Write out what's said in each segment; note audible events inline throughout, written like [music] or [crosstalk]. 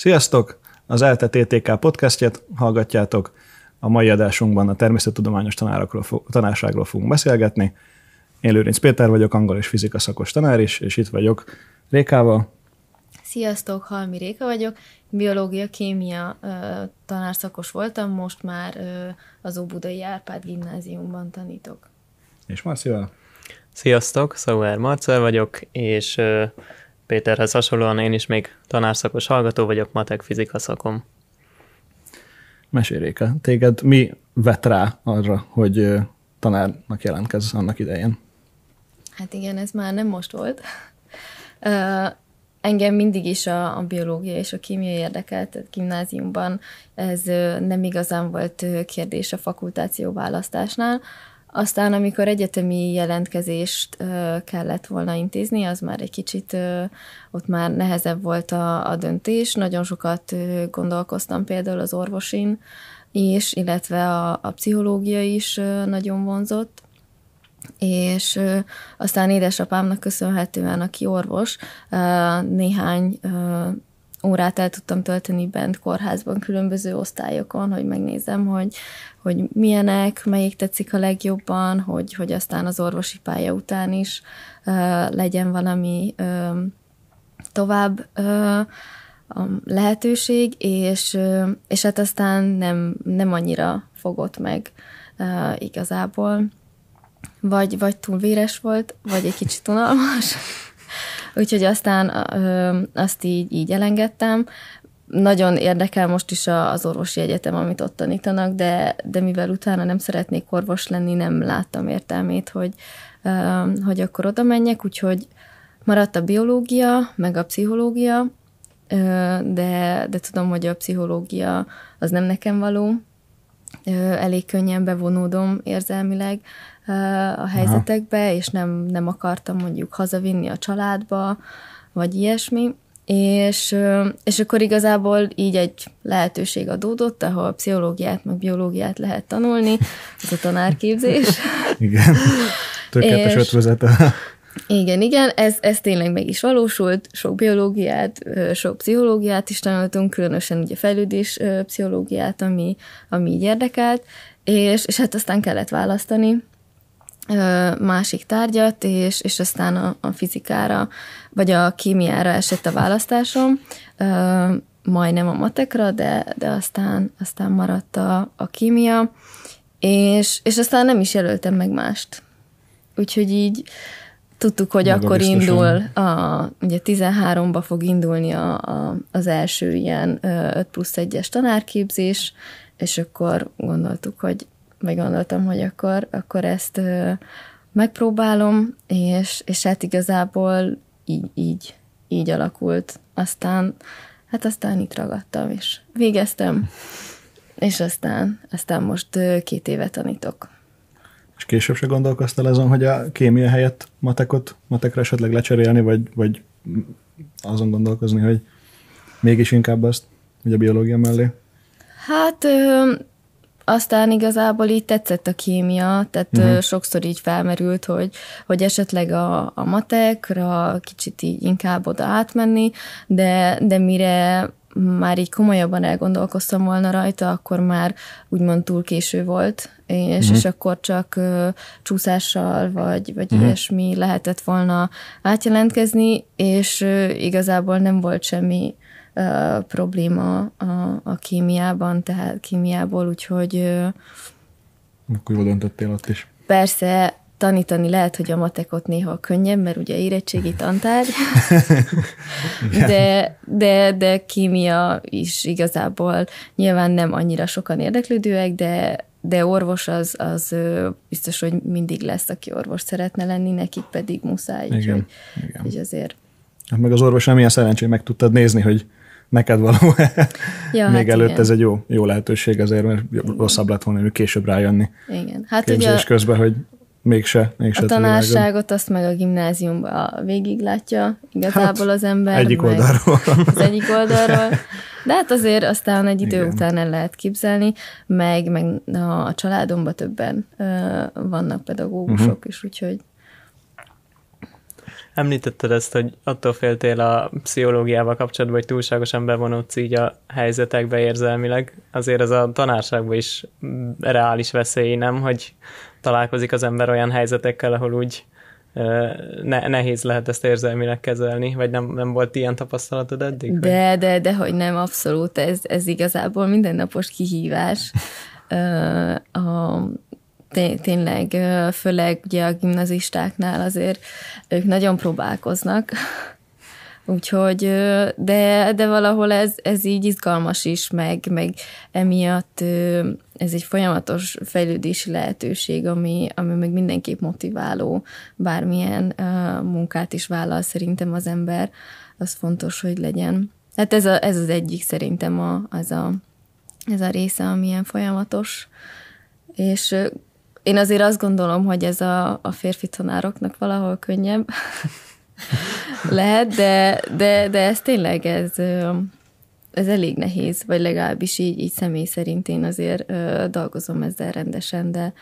Sziasztok! Az ELTE TTK podcastját hallgatjátok. A mai adásunkban a természettudományos tanárokról, tanárságról fogunk beszélgetni. Én Lőrinc Péter vagyok, angol és fizika szakos tanár is, és itt vagyok Rékával. Sziasztok, Halmi Réka vagyok. Biológia, kémia tanárszakos voltam, most már az Óbudai Árpád gimnáziumban tanítok. És Marcival? Sziasztok, Szauer Marcel vagyok, és Péterhez hasonlóan én is még tanárszakos hallgató vagyok, matek fizika szakom. Mesélj Réka, téged mi vett rá arra, hogy tanárnak jelentkezz annak idején? Hát igen, ez már nem most volt. Engem mindig is a, a biológia és a kémia érdekelt, tehát gimnáziumban ez nem igazán volt kérdés a fakultáció választásnál. Aztán, amikor egyetemi jelentkezést kellett volna intézni, az már egy kicsit ott már nehezebb volt a, a döntés. Nagyon sokat gondolkoztam például az orvosin is, illetve a, a pszichológia is nagyon vonzott és aztán édesapámnak köszönhetően, aki orvos, néhány órát el tudtam tölteni bent kórházban, különböző osztályokon, hogy megnézem, hogy, hogy milyenek, melyik tetszik a legjobban, hogy, hogy aztán az orvosi pálya után is uh, legyen valami uh, tovább uh, a lehetőség, és, és hát aztán nem, nem annyira fogott meg uh, igazából. Vagy, vagy túl véres volt, vagy egy kicsit unalmas. Úgyhogy aztán ö, azt így, így elengedtem. Nagyon érdekel most is az orvosi egyetem, amit ott tanítanak, de, de mivel utána nem szeretnék orvos lenni, nem láttam értelmét, hogy, ö, hogy akkor oda menjek, úgyhogy maradt a biológia, meg a pszichológia, de, de tudom, hogy a pszichológia az nem nekem való, elég könnyen bevonódom érzelmileg a helyzetekbe, Aha. és nem, nem akartam mondjuk hazavinni a családba, vagy ilyesmi. És, és akkor igazából így egy lehetőség adódott, ahol pszichológiát, meg biológiát lehet tanulni, az a tanárképzés. [laughs] Igen, tökéletes ötvözete. Igen, igen, ez, ez tényleg meg is valósult, sok biológiát, sok pszichológiát is tanultunk, különösen ugye fejlődés pszichológiát, ami, ami így érdekelt, és, és hát aztán kellett választani, másik tárgyat, és, és aztán a, a fizikára, vagy a kémiára esett a választásom, majdnem a matekra, de, de aztán, aztán maradt a, a kémia, és, és aztán nem is jelöltem meg mást. Úgyhogy így tudtuk, hogy Maga akkor biztosan. indul, a, ugye 13-ba fog indulni a, a, az első ilyen 5 plusz 1-es tanárképzés, és akkor gondoltuk, hogy meg gondoltam, hogy akkor, akkor ezt ö, megpróbálom, és, és hát igazából így, így, így alakult. Aztán, hát aztán itt ragadtam, és végeztem, és aztán, aztán most ö, két éve tanítok. És később se gondolkoztál azon, hogy a kémia helyett matekot, matekre esetleg lecserélni, vagy, vagy azon gondolkozni, hogy mégis inkább azt, hogy a biológia mellé? Hát aztán igazából így tetszett a kémia, tehát uh-huh. sokszor így felmerült, hogy, hogy esetleg a, a matekra kicsit így inkább oda átmenni, de, de mire már így komolyabban elgondolkoztam volna rajta, akkor már úgymond túl késő volt, és, uh-huh. és akkor csak uh, csúszással vagy, vagy uh-huh. ilyesmi lehetett volna átjelentkezni, és uh, igazából nem volt semmi uh, probléma a, a kémiában, tehát kémiából, úgyhogy... Uh, Akkor jól döntöttél ott is. Persze, tanítani lehet, hogy a matekot néha könnyebb, mert ugye érettségi tantárgy, [laughs] de, de, de kémia is igazából nyilván nem annyira sokan érdeklődőek, de, de orvos az, az biztos, hogy mindig lesz, aki orvos szeretne lenni, nekik pedig muszáj. Igen, úgyhogy, igen. Úgy azért. Hát meg az orvos nem ilyen szerencsé, meg tudtad nézni, hogy neked való. [laughs] ja, Még hát előtt igen. ez egy jó, jó lehetőség azért, mert rosszabb lett volna később rájönni. Igen. Hát Képzés ugye közben, hogy mégse, mégse. A tanárságot azt meg a gimnáziumban végig látja igazából hát, az ember. Egyik oldalról. Az egyik oldalról. De hát azért aztán egy idő Igen. után el lehet képzelni, meg, meg a családomban többen vannak pedagógusok uh-huh. is, úgyhogy említetted ezt, hogy attól féltél a pszichológiával kapcsolatban, hogy túlságosan bevonódsz így a helyzetekbe érzelmileg. Azért ez a tanárságban is reális veszély, nem? Hogy találkozik az ember olyan helyzetekkel, ahol úgy ne, nehéz lehet ezt érzelmileg kezelni, vagy nem, nem volt ilyen tapasztalatod eddig? De, de, de, hogy nem, abszolút, ez, ez igazából mindennapos kihívás. a, tényleg, főleg ugye a gimnazistáknál azért ők nagyon próbálkoznak, [laughs] Úgyhogy, de, de valahol ez, ez így izgalmas is, meg, meg emiatt ez egy folyamatos fejlődési lehetőség, ami, ami meg mindenképp motiváló, bármilyen munkát is vállal szerintem az ember, az fontos, hogy legyen. Hát ez, a, ez az egyik szerintem a, az a, ez a része, amilyen folyamatos. És én azért azt gondolom, hogy ez a, a férfi tanároknak valahol könnyebb [laughs] lehet, de, de, de ez tényleg ez, ez elég nehéz, vagy legalábbis így, így személy szerint én azért dolgozom ezzel rendesen, de,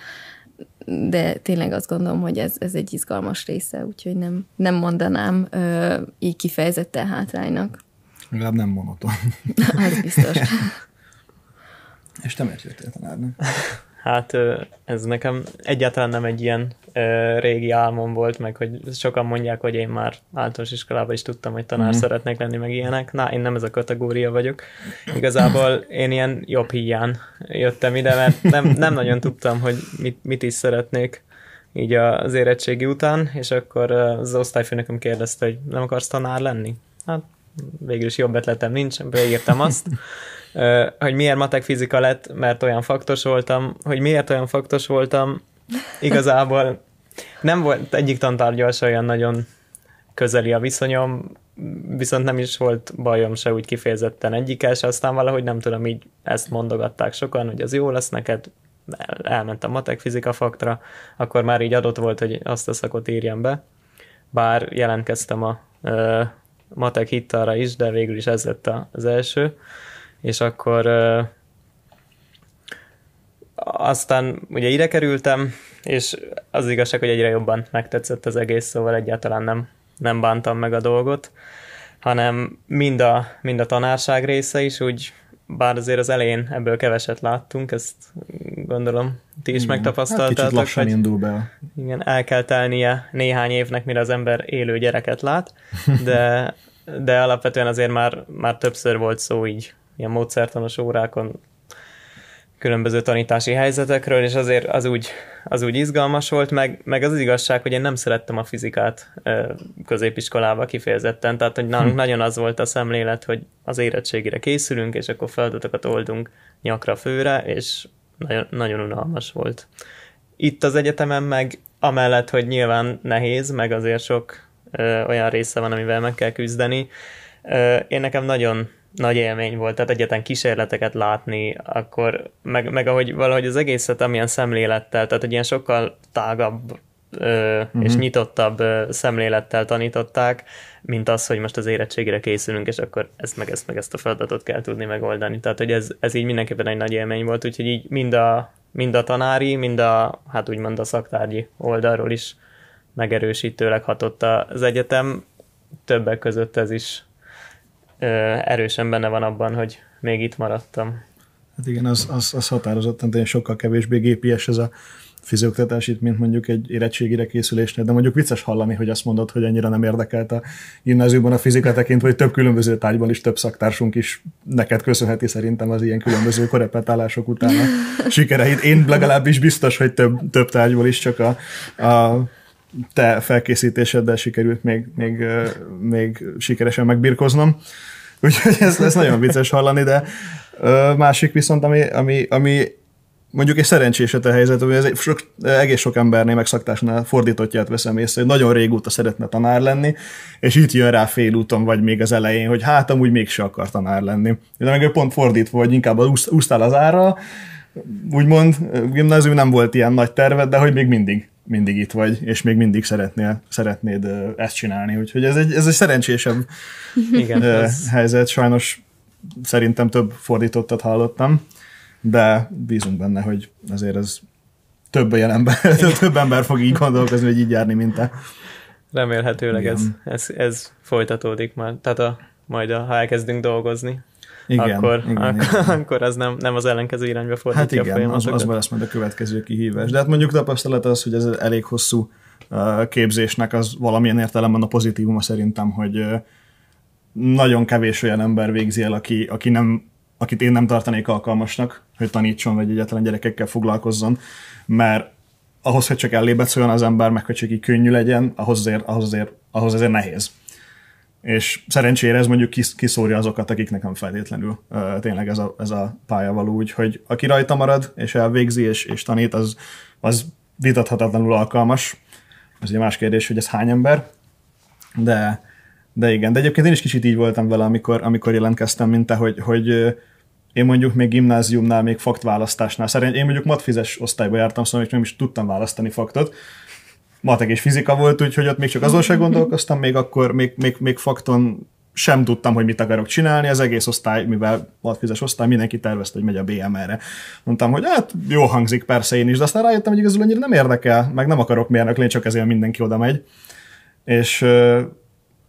de tényleg azt gondolom, hogy ez, ez egy izgalmas része, úgyhogy nem, nem mondanám így kifejezetten hátránynak. Legalább nem monoton. [laughs] az biztos. És te miért jöttél tanárnak? [laughs] Hát ez nekem egyáltalán nem egy ilyen régi álmom volt, meg hogy sokan mondják, hogy én már általános iskolában is tudtam, hogy tanár mm-hmm. szeretnék lenni, meg ilyenek. Na, én nem ez a kategória vagyok. Igazából én ilyen jobb hiány jöttem ide, mert nem, nem nagyon tudtam, hogy mit, mit is szeretnék így az érettségi után, és akkor az osztályfőnököm kérdezte, hogy nem akarsz tanár lenni? Hát végül is jobb ötletem nincs, beírtam azt hogy miért matek fizika lett, mert olyan faktos voltam, hogy miért olyan faktos voltam, igazából nem volt egyik tantárgyal se olyan nagyon közeli a viszonyom, viszont nem is volt bajom se úgy kifejezetten egyikkel se, aztán valahogy nem tudom, így ezt mondogatták sokan, hogy az jó lesz neked, elmentem matek fizika faktra, akkor már így adott volt, hogy azt a szakot írjam be, bár jelentkeztem a ö, matek hittára is, de végül is ez lett az első és akkor ö, aztán ugye ide kerültem, és az igazság, hogy egyre jobban megtetszett az egész, szóval egyáltalán nem, nem bántam meg a dolgot, hanem mind a, mind a tanárság része is, úgy bár azért az elején ebből keveset láttunk, ezt gondolom ti is igen. megtapasztaltátok. Hát lassan hogy, indul be. Igen, el kell telnie néhány évnek, mire az ember élő gyereket lát, de, de alapvetően azért már, már többször volt szó így ilyen módszertanos órákon különböző tanítási helyzetekről, és azért az úgy, az úgy izgalmas volt, meg, meg az, az igazság, hogy én nem szerettem a fizikát középiskolába kifejezetten, tehát hogy nálunk hm. nagyon az volt a szemlélet, hogy az érettségére készülünk, és akkor feladatokat oldunk nyakra főre, és nagyon, nagyon unalmas volt. Itt az egyetemen meg amellett, hogy nyilván nehéz, meg azért sok ö, olyan része van, amivel meg kell küzdeni, ö, én nekem nagyon nagy élmény volt, tehát egyetlen kísérleteket látni, akkor meg, meg ahogy valahogy az egészet amilyen szemlélettel, tehát egy ilyen sokkal tágabb ö, uh-huh. és nyitottabb ö, szemlélettel tanították, mint az, hogy most az érettségére készülünk, és akkor ezt meg ezt meg ezt a feladatot kell tudni megoldani. Tehát, hogy ez, ez így mindenképpen egy nagy élmény volt, úgyhogy így mind a, mind a tanári, mind a, hát úgymond a szaktárgyi oldalról is megerősítőleg hatott az egyetem. Többek között ez is erősen benne van abban, hogy még itt maradtam. Hát igen, az, az, az határozottan tényleg sokkal kevésbé gépies ez a fizioktatás itt, mint mondjuk egy érettségire készülésnél, de mondjuk vicces hallani, hogy azt mondod, hogy ennyire nem érdekelt a gimnáziumban a fizika tekintve, hogy több különböző tárgyban is több szaktársunk is neked köszönheti szerintem az ilyen különböző korepetálások után a sikereit. Én legalábbis biztos, hogy több, több tárgyból is csak a, a te felkészítéseddel sikerült még, még, még sikeresen megbirkoznom. [laughs] Úgyhogy ez, ez nagyon vicces hallani, de másik viszont, ami, ami, ami mondjuk egy szerencsés a helyzet, hogy ez egy sok, egész sok embernél, meg szaktársnál fordítottját veszem észre, hogy nagyon régóta szeretne tanár lenni, és itt jön rá félúton, vagy még az elején, hogy hát amúgy mégse akar tanár lenni. De meg pont fordítva, hogy inkább úsztál az ára, úgymond gimnázium nem volt ilyen nagy terved, de hogy még mindig mindig itt vagy, és még mindig szeretnél, szeretnéd ezt csinálni. Úgyhogy ez egy, ez egy szerencsésebb Igen, ez... helyzet. Sajnos szerintem több fordítottat hallottam, de bízunk benne, hogy azért ez több, ember, [laughs] több ember fog így gondolkozni, hogy így járni, mint te. Remélhetőleg ez, ez, ez folytatódik már. Tehát a, majd a, ha elkezdünk dolgozni, igen, akkor, igen, akkor, igen. akkor az nem, nem az ellenkező irányba fordítja hát igen, a az, az lesz majd a következő kihívás. De hát mondjuk tapasztalat az, hogy ez elég hosszú képzésnek az valamilyen értelemben a pozitívuma szerintem, hogy nagyon kevés olyan ember végzi el, aki, aki nem, akit én nem tartanék alkalmasnak, hogy tanítson, vagy egyetlen gyerekekkel foglalkozzon, mert ahhoz, hogy csak ellébet szóljon az ember, meg hogy csak így könnyű legyen, ahhoz azért, ahhoz azért, ahhoz azért nehéz. És szerencsére ez mondjuk kiszórja azokat, akiknek nem feltétlenül uh, tényleg ez a, ez a pálya való, úgyhogy aki rajta marad, és elvégzi, és, és tanít, az, az vitathatatlanul alkalmas. Ez egy más kérdés, hogy ez hány ember, de, de igen. De egyébként én is kicsit így voltam vele, amikor, amikor jelentkeztem, mint te, hogy, hogy én mondjuk még gimnáziumnál, még faktválasztásnál, szerint én mondjuk matfizes osztályba jártam, szóval nem is tudtam választani faktot, matek és fizika volt, úgyhogy ott még csak azon sem gondolkoztam, még akkor, még, még, még fakton sem tudtam, hogy mit akarok csinálni, az egész osztály, mivel matfizes osztály, mindenki tervezte, hogy megy a BMR-re. Mondtam, hogy hát jó hangzik persze én is, de aztán rájöttem, hogy igazából annyira nem érdekel, meg nem akarok mérnök lenni, csak ezért mindenki oda megy. És uh,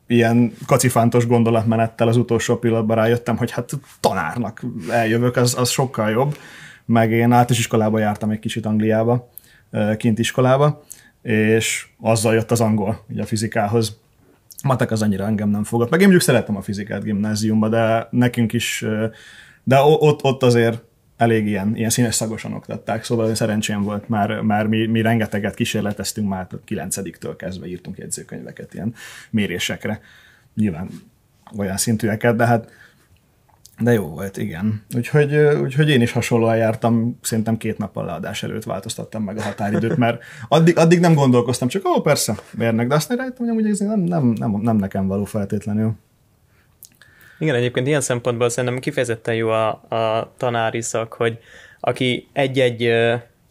ilyen kacifántos gondolatmenettel az utolsó pillanatban rájöttem, hogy hát tanárnak eljövök, az, az sokkal jobb. Meg én általános iskolába jártam egy kicsit Angliába, kint iskolába, és azzal jött az angol ugye a fizikához. Matek az annyira engem nem fogott. Meg én mondjuk szeretem a fizikát gimnáziumban, de nekünk is, de ott, ott azért elég ilyen, ilyen színes szagosan oktatták, szóval szerencsém volt, már, már mi, mi rengeteget kísérleteztünk, már 9-től kezdve írtunk jegyzőkönyveket ilyen mérésekre. Nyilván olyan szintűeket, de hát de jó volt, igen. Úgyhogy, úgyhogy én is hasonlóan jártam, szerintem két nappal leadás előtt változtattam meg a határidőt, mert addig, addig nem gondolkoztam, csak ó, persze, mérnek, de aztán rájöttem, hogy ez nem, nem, nem, nem nekem való feltétlenül. Igen, egyébként ilyen szempontból szerintem kifejezetten jó a, a tanári szak, hogy aki egy-egy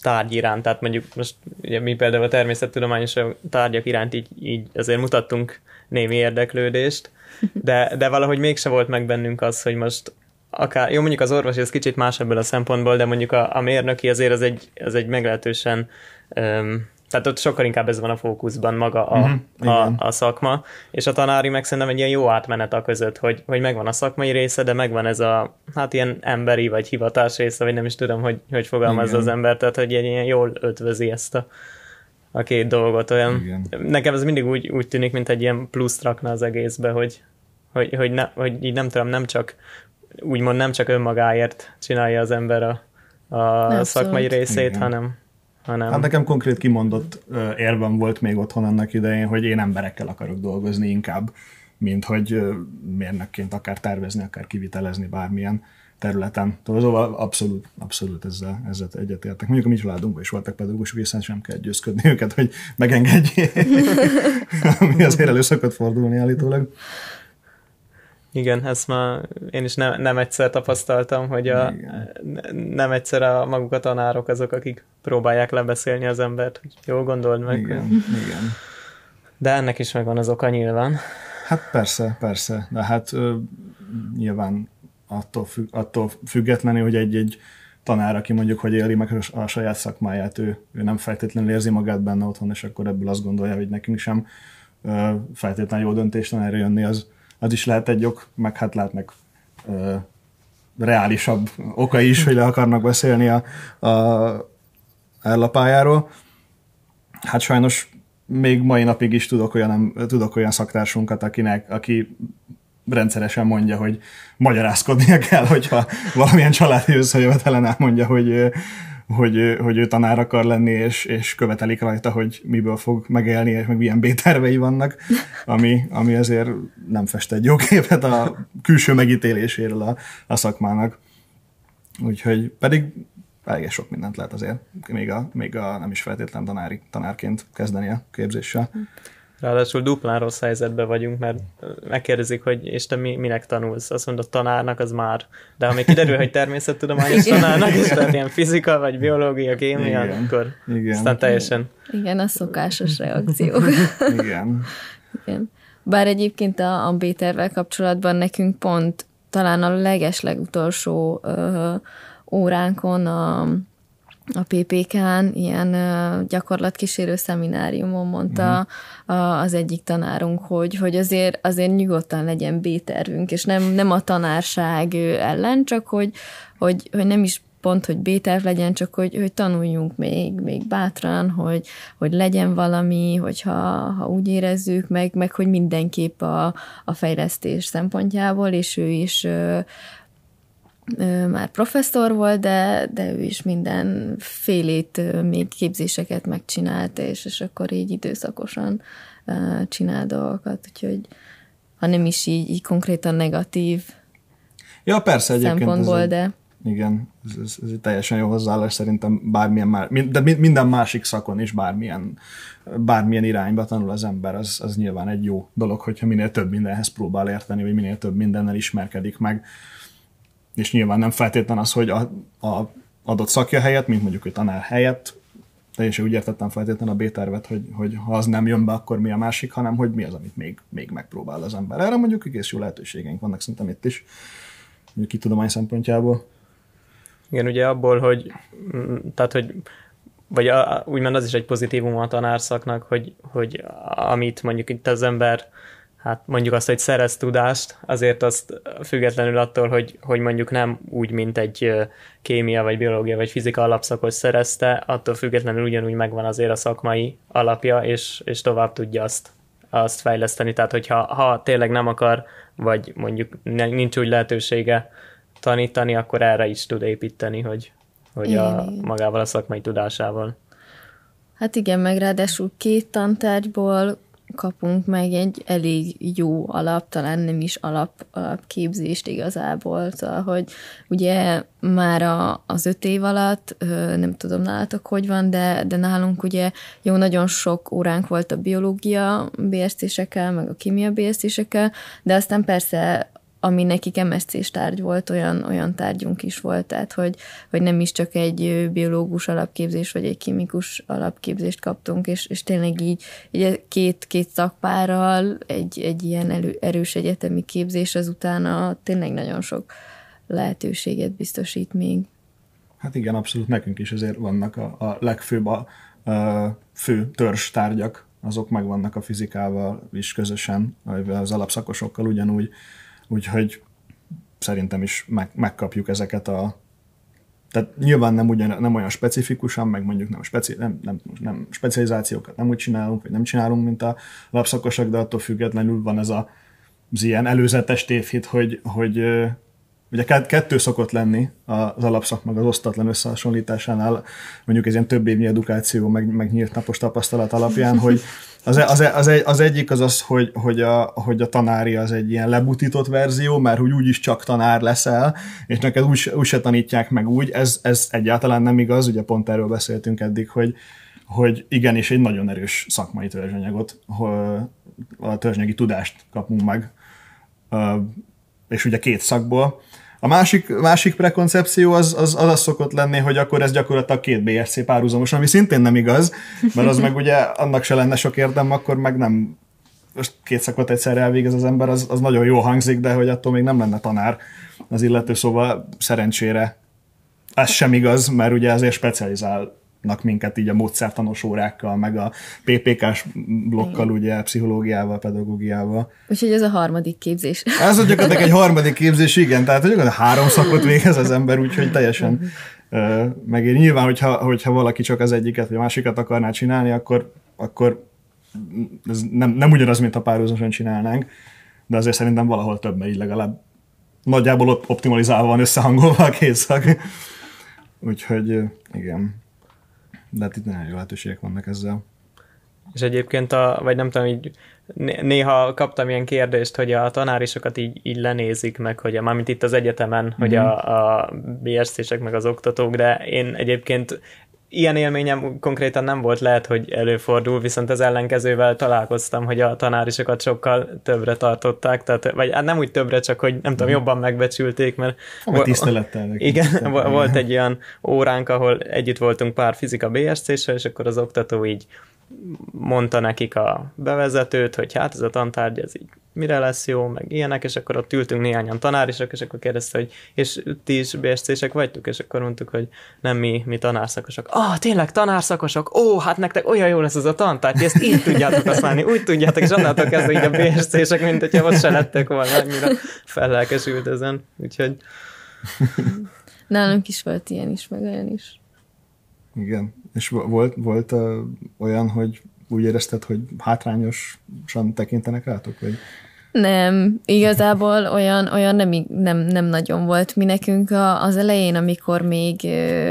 tárgy iránt, tehát mondjuk most ugye mi például a természettudományos tárgyak iránt így, így azért mutattunk némi érdeklődést, de, de valahogy mégse volt meg bennünk az, hogy most akár, jó mondjuk az orvos ez kicsit más ebből a szempontból, de mondjuk a, a mérnöki azért az egy, az egy meglehetősen um, tehát ott sokkal inkább ez van a fókuszban maga a, uh-huh, a, a szakma, és a tanári meg szerintem egy ilyen jó átmenet a között, hogy, hogy megvan a szakmai része, de megvan ez a, hát ilyen emberi vagy hivatás része, vagy nem is tudom, hogy, hogy fogalmazza Igen. az ember, tehát hogy egy ilyen jól ötvözi ezt a, a két dolgot. Olyan, Igen. nekem ez mindig úgy, úgy tűnik, mint egy ilyen pluszt rakna az egészbe, hogy, hogy, hogy, ne, hogy így nem tudom, nem csak úgymond nem csak önmagáért csinálja az ember a, a szakmai részét, Igen. hanem hanem... Hát nekem konkrét kimondott uh, érvem volt még otthon annak idején, hogy én emberekkel akarok dolgozni inkább, mint hogy uh, mérnökként akár tervezni, akár kivitelezni bármilyen területen. Szóval abszolút, abszolút ezzel, ezzel egyetértek. Mondjuk a mi családunkban is voltak pedagógusok, és sem kell győzködni őket, hogy megengedjék, [laughs] ami azért elő szokott fordulni állítólag. Igen, ezt már én is nem, nem egyszer tapasztaltam, hogy a, nem egyszer a maguk a tanárok azok, akik próbálják lebeszélni az embert, hogy jó gondold meg. Igen, igen. De ennek is megvan az oka nyilván. Hát persze, persze, de hát ö, nyilván attól, függ, attól függetlenül, hogy egy-egy tanár, aki mondjuk, hogy éli meg a saját szakmáját, ő, ő nem feltétlenül érzi magát benne otthon, és akkor ebből azt gondolja, hogy nekünk sem ö, feltétlenül jó döntés erre jönni, az, az is lehet egy ok, meg hát lehetnek ö, reálisabb oka is, hogy le akarnak beszélni a, a ellapájáról. Hát sajnos még mai napig is tudok olyan, tudok olyan szaktársunkat, akinek, aki rendszeresen mondja, hogy magyarázkodnia kell, hogyha valamilyen családi összejövetelen elmondja, hogy hogy, hogy ő tanár akar lenni, és, és követelik rajta, hogy miből fog megélni, és meg milyen B-tervei vannak, ami, ami azért nem fest egy jó képet a külső megítéléséről a, a szakmának. Úgyhogy pedig elég sok mindent lehet azért, még a, még a nem is feltétlen tanári, tanárként kezdeni a képzéssel. Ráadásul duplán rossz helyzetben vagyunk, mert megkérdezik, hogy és te mi, minek tanulsz? Azt mondod, tanárnak az már. De ha még kiderül, hogy természettudományos tanárnak, és tehát ilyen fizika, vagy biológia, kémia, Igen. akkor Igen. aztán teljesen... Igen, a szokásos reakció. [laughs] Igen. Igen. Bár egyébként a, a B-tervel kapcsolatban nekünk pont talán a leges legutolsó ö, óránkon a a PPK-n, ilyen gyakorlatkísérő szemináriumon mondta uh-huh. az egyik tanárunk, hogy, hogy azért, azért nyugodtan legyen B-tervünk, és nem, nem a tanárság ellen, csak hogy, hogy, hogy nem is pont, hogy B-terv legyen, csak hogy, hogy tanuljunk még, még bátran, hogy, hogy legyen valami, hogyha ha úgy érezzük, meg, meg hogy mindenképp a, a fejlesztés szempontjából, és ő is már professzor volt, de, de ő is minden félét még képzéseket megcsinált, és, és akkor így időszakosan csinál dolgokat, úgyhogy ha nem is így, így konkrétan negatív ja, persze, egyébként szempontból, ez de... Igen, ez, ez, ez egy teljesen jó hozzáállás szerintem bármilyen már, de minden másik szakon is bármilyen, bármilyen irányba tanul az ember, az, az nyilván egy jó dolog, hogyha minél több mindenhez próbál érteni, vagy minél több mindennel ismerkedik meg és nyilván nem feltétlen az, hogy a, a adott szakja helyett, mint mondjuk egy tanár helyett, teljesen úgy értettem feltétlenül a B-tervet, hogy, hogy ha az nem jön be, akkor mi a másik, hanem hogy mi az, amit még, még megpróbál az ember. Erre mondjuk egész jó lehetőségeink vannak szerintem itt is, mondjuk itt tudomány szempontjából. Igen, ugye abból, hogy tehát, hogy vagy a, úgymond az is egy pozitívum a tanárszaknak, hogy, hogy amit mondjuk itt az ember hát mondjuk azt, hogy szerez tudást, azért azt függetlenül attól, hogy, hogy mondjuk nem úgy, mint egy kémia, vagy biológia, vagy fizika alapszakos szerezte, attól függetlenül ugyanúgy megvan azért a szakmai alapja, és, és tovább tudja azt, azt fejleszteni. Tehát, hogyha ha tényleg nem akar, vagy mondjuk nincs úgy lehetősége tanítani, akkor erre is tud építeni, hogy, hogy a, magával a szakmai tudásával. Hát igen, meg ráadásul két tantárgyból kapunk meg egy elég jó alap, talán nem is alap, alapképzést igazából, szóval, hogy ugye már a, az öt év alatt, nem tudom nálatok hogy van, de, de nálunk ugye jó, nagyon sok óránk volt a biológia bérszésekkel, meg a kémia bérszésekkel, de aztán persze ami nekik MSC-s tárgy volt, olyan, olyan tárgyunk is volt, tehát hogy, hogy nem is csak egy biológus alapképzés, vagy egy kémikus alapképzést kaptunk, és, és tényleg így, így két, két szakpárral egy, egy ilyen elő, erős egyetemi képzés az utána tényleg nagyon sok lehetőséget biztosít még. Hát igen, abszolút nekünk is azért vannak a, a legfőbb a, a fő törzs tárgyak, azok megvannak a fizikával is közösen, az alapszakosokkal ugyanúgy, úgyhogy szerintem is meg, megkapjuk ezeket a tehát nyilván nem, ugyan, nem olyan specifikusan, meg mondjuk nem, speci, nem, nem, nem specializációkat nem úgy csinálunk, vagy nem csinálunk, mint a lapszakosak, de attól függetlenül van ez a, az ilyen előzetes tévhit, hogy, hogy Ugye kettő szokott lenni az alapszak meg az osztatlan összehasonlításánál, mondjuk ez ilyen több évnyi edukáció, meg, meg nyílt napos tapasztalat alapján, hogy az, az, az, az egyik az az, hogy, hogy, a, hogy a tanári az egy ilyen lebutított verzió, mert hogy úgyis csak tanár leszel, és neked úgy, úgy se tanítják meg úgy, ez, ez egyáltalán nem igaz, ugye pont erről beszéltünk eddig, hogy, hogy igenis egy nagyon erős szakmai törzsanyagot, a törzsanyagi tudást kapunk meg, és ugye két szakból, a másik, másik prekoncepció az, az, az az szokott lenni, hogy akkor ez gyakorlatilag két BSC párhuzamos, ami szintén nem igaz, mert az meg ugye annak se lenne sok érdem, akkor meg nem. Most két szakot egyszerre elvégez az ember, az, az nagyon jó hangzik, de hogy attól még nem lenne tanár az illető, szóval szerencsére ez sem igaz, mert ugye azért specializál minket így a módszertanos órákkal, meg a PPK-s blokkal, ugye, pszichológiával, pedagógiával. Úgyhogy ez a harmadik képzés. Ez a gyakorlatilag egy harmadik képzés, igen, tehát gyakorlatilag három szakot végez az ember, úgyhogy teljesen uh, megér. Nyilván, hogyha, hogyha valaki csak az egyiket vagy a másikat akarná csinálni, akkor, akkor ez nem, nem ugyanaz, mint ha párhuzamosan csinálnánk, de azért szerintem valahol több, mert így legalább nagyjából optimalizálva van összehangolva a két szak. Úgyhogy igen de hát itt nagyon jó lehetőségek vannak ezzel. És egyébként, a, vagy nem tudom, így néha kaptam ilyen kérdést, hogy a tanárisokat így, így lenézik meg, hogy a, mármint itt az egyetemen, mm-hmm. hogy a, mhm. a BSC-sek meg az oktatók, de én egyébként ilyen élményem konkrétan nem volt, lehet, hogy előfordul, viszont az ellenkezővel találkoztam, hogy a tanárisokat sokkal többre tartották, tehát, vagy hát nem úgy többre, csak hogy nem tudom, mhm. jobban megbecsülték, mert... Vagy tisztelettel. [laughs] Igen, volt egy olyan óránk, ahol együtt voltunk pár fizika BSC-sel, és akkor az oktató így mondta nekik a bevezetőt, hogy hát ez a tantárgy, ez így mire lesz jó, meg ilyenek, és akkor ott ültünk néhányan tanárisok, és akkor kérdezte, hogy és ti is BSC-sek vagytok, és akkor mondtuk, hogy nem mi, mi tanárszakosok. Ah, tényleg tanárszakosok? Ó, hát nektek olyan jó lesz ez a tantárgy, ezt így tudjátok használni, úgy tudjátok, és annáltól kezdve így a BSC-sek, mint hogyha ott se lettek volna, annyira fellelkesült ezen, úgyhogy... [laughs] Nálunk is volt ilyen is, meg olyan is. Igen. És volt, volt uh, olyan, hogy úgy érezted, hogy hátrányosan tekintenek rátok? Vagy? Nem, igazából olyan, olyan nem, nem, nem nagyon volt mi nekünk az elején, amikor még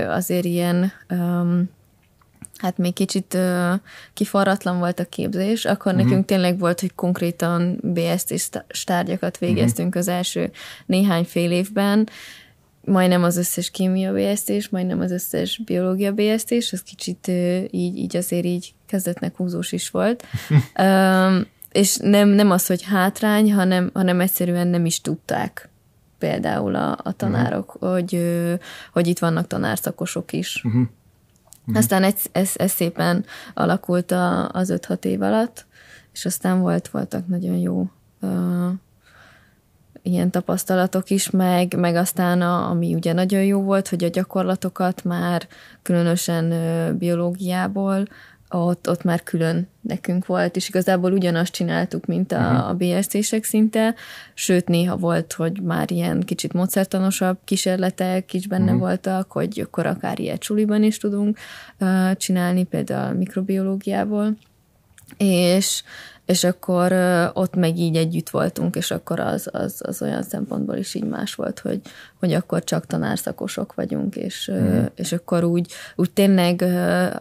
azért ilyen um, hát még kicsit uh, kiforratlan volt a képzés, akkor uh-huh. nekünk tényleg volt, hogy konkrétan BST tárgyakat végeztünk uh-huh. az első néhány fél évben, majdnem az összes kémia BST-s, majdnem az összes biológia BST-s, az kicsit uh, így, így azért így kezdetnek húzós is volt. [laughs] um, és nem, nem az, hogy hátrány, hanem, hanem egyszerűen nem is tudták például a, a tanárok, uh-huh. hogy, hogy itt vannak tanárszakosok is. Uh-huh. Uh-huh. Aztán ez, ez, ez szépen alakult a, az 5-6 év alatt, és aztán volt, voltak nagyon jó uh, ilyen tapasztalatok is, meg, meg aztán a, ami ugye nagyon jó volt, hogy a gyakorlatokat már különösen biológiából ott, ott már külön nekünk volt, és igazából ugyanazt csináltuk, mint a, uh-huh. a BSC-sek szinte, sőt néha volt, hogy már ilyen kicsit módszertanosabb kísérletek is benne uh-huh. voltak, hogy akkor akár ilyet csuliban is tudunk uh, csinálni, például mikrobiológiából, és és akkor ott meg így együtt voltunk, és akkor az, az, az olyan szempontból is így más volt, hogy, hogy akkor csak tanárszakosok vagyunk, és, mm. és akkor úgy, úgy tényleg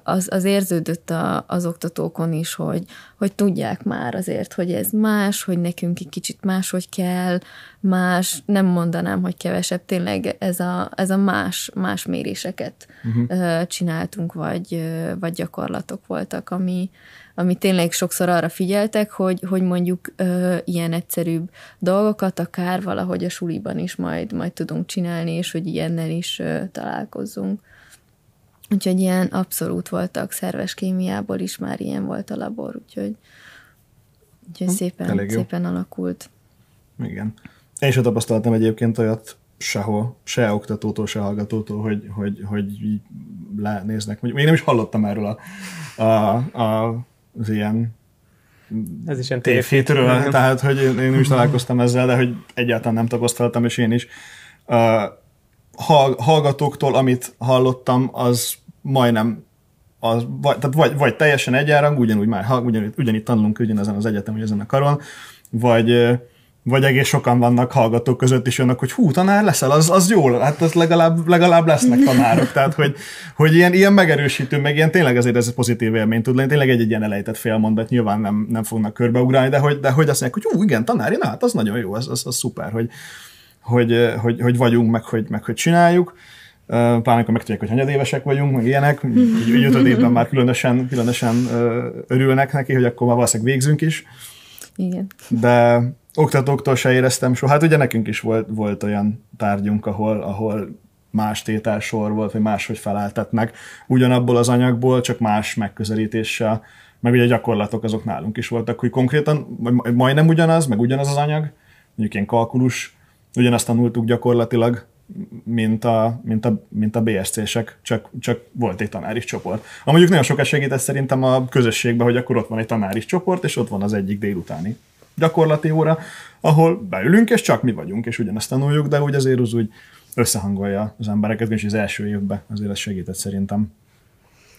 az, az érződött a, az oktatókon is, hogy, hogy tudják már azért, hogy ez más, hogy nekünk egy kicsit máshogy kell, más, nem mondanám, hogy kevesebb, tényleg ez a, ez a más, más méréseket uh-huh. csináltunk, vagy, vagy gyakorlatok voltak, ami, ami tényleg sokszor arra figyeltek, hogy, hogy mondjuk ö, ilyen egyszerűbb dolgokat akár valahogy a suliban is majd, majd tudunk csinálni, és hogy ilyennel is ö, találkozzunk. Úgyhogy ilyen abszolút voltak, szerves kémiából is már ilyen volt a labor, úgyhogy, úgyhogy hm, szépen, szépen alakult. Igen. Én is tapasztaltam egyébként olyat sehol, se oktatótól, se hallgatótól, hogy, hogy, hogy így lenéznek. Még nem is hallottam erről a, a, a az ilyen ez is ilyen tévhétről, tehát hogy én, én is találkoztam ezzel, de hogy egyáltalán nem tapasztaltam, és én is. Uh, hallgatóktól, amit hallottam, az majdnem az, vagy, tehát vagy, vagy teljesen egyenrang, ugyanúgy már, ugyanúgy, ugyanígy tanulunk ugyanezen az egyetem, vagy ezen a karon, vagy vagy egész sokan vannak hallgatók között is jönnek, hogy hú, tanár leszel, az, az jó, hát az legalább, legalább lesznek tanárok. Tehát, hogy, hogy ilyen, ilyen megerősítő, meg ilyen tényleg azért ez pozitív élmény tud lenni, tényleg egy, egy ilyen elejtett félmondat nyilván nem, nem fognak körbeugrálni, de hogy, de hogy azt mondják, hogy hú, igen, tanári, na hát az nagyon jó, az, az, az szuper, hogy, hogy, hogy, hogy vagyunk, meg hogy, meg hogy csináljuk. Pláne, amikor megtudják, hogy hanyadévesek vagyunk, meg ilyenek, így ötöd évben már különösen, különösen örülnek neki, hogy akkor már valószínűleg végzünk is. Igen. De, oktatóktól se éreztem soha. Hát ugye nekünk is volt, volt olyan tárgyunk, ahol, ahol más tételsor volt, vagy máshogy feláltatnak ugyanabból az anyagból, csak más megközelítéssel, meg ugye gyakorlatok azok nálunk is voltak, hogy konkrétan majdnem ugyanaz, meg ugyanaz az anyag, mondjuk ilyen kalkulus, ugyanazt tanultuk gyakorlatilag, mint a, mint a, mint a BSC-sek, csak, csak volt egy tanáris csoport. Amúgy nagyon sokat segített szerintem a közösségben, hogy akkor ott van egy tanáris csoport, és ott van az egyik délutáni gyakorlati óra, ahol beülünk, és csak mi vagyunk, és ugyanezt tanuljuk, de úgy azért az úgy összehangolja az embereket, és az első évben azért ez segített szerintem.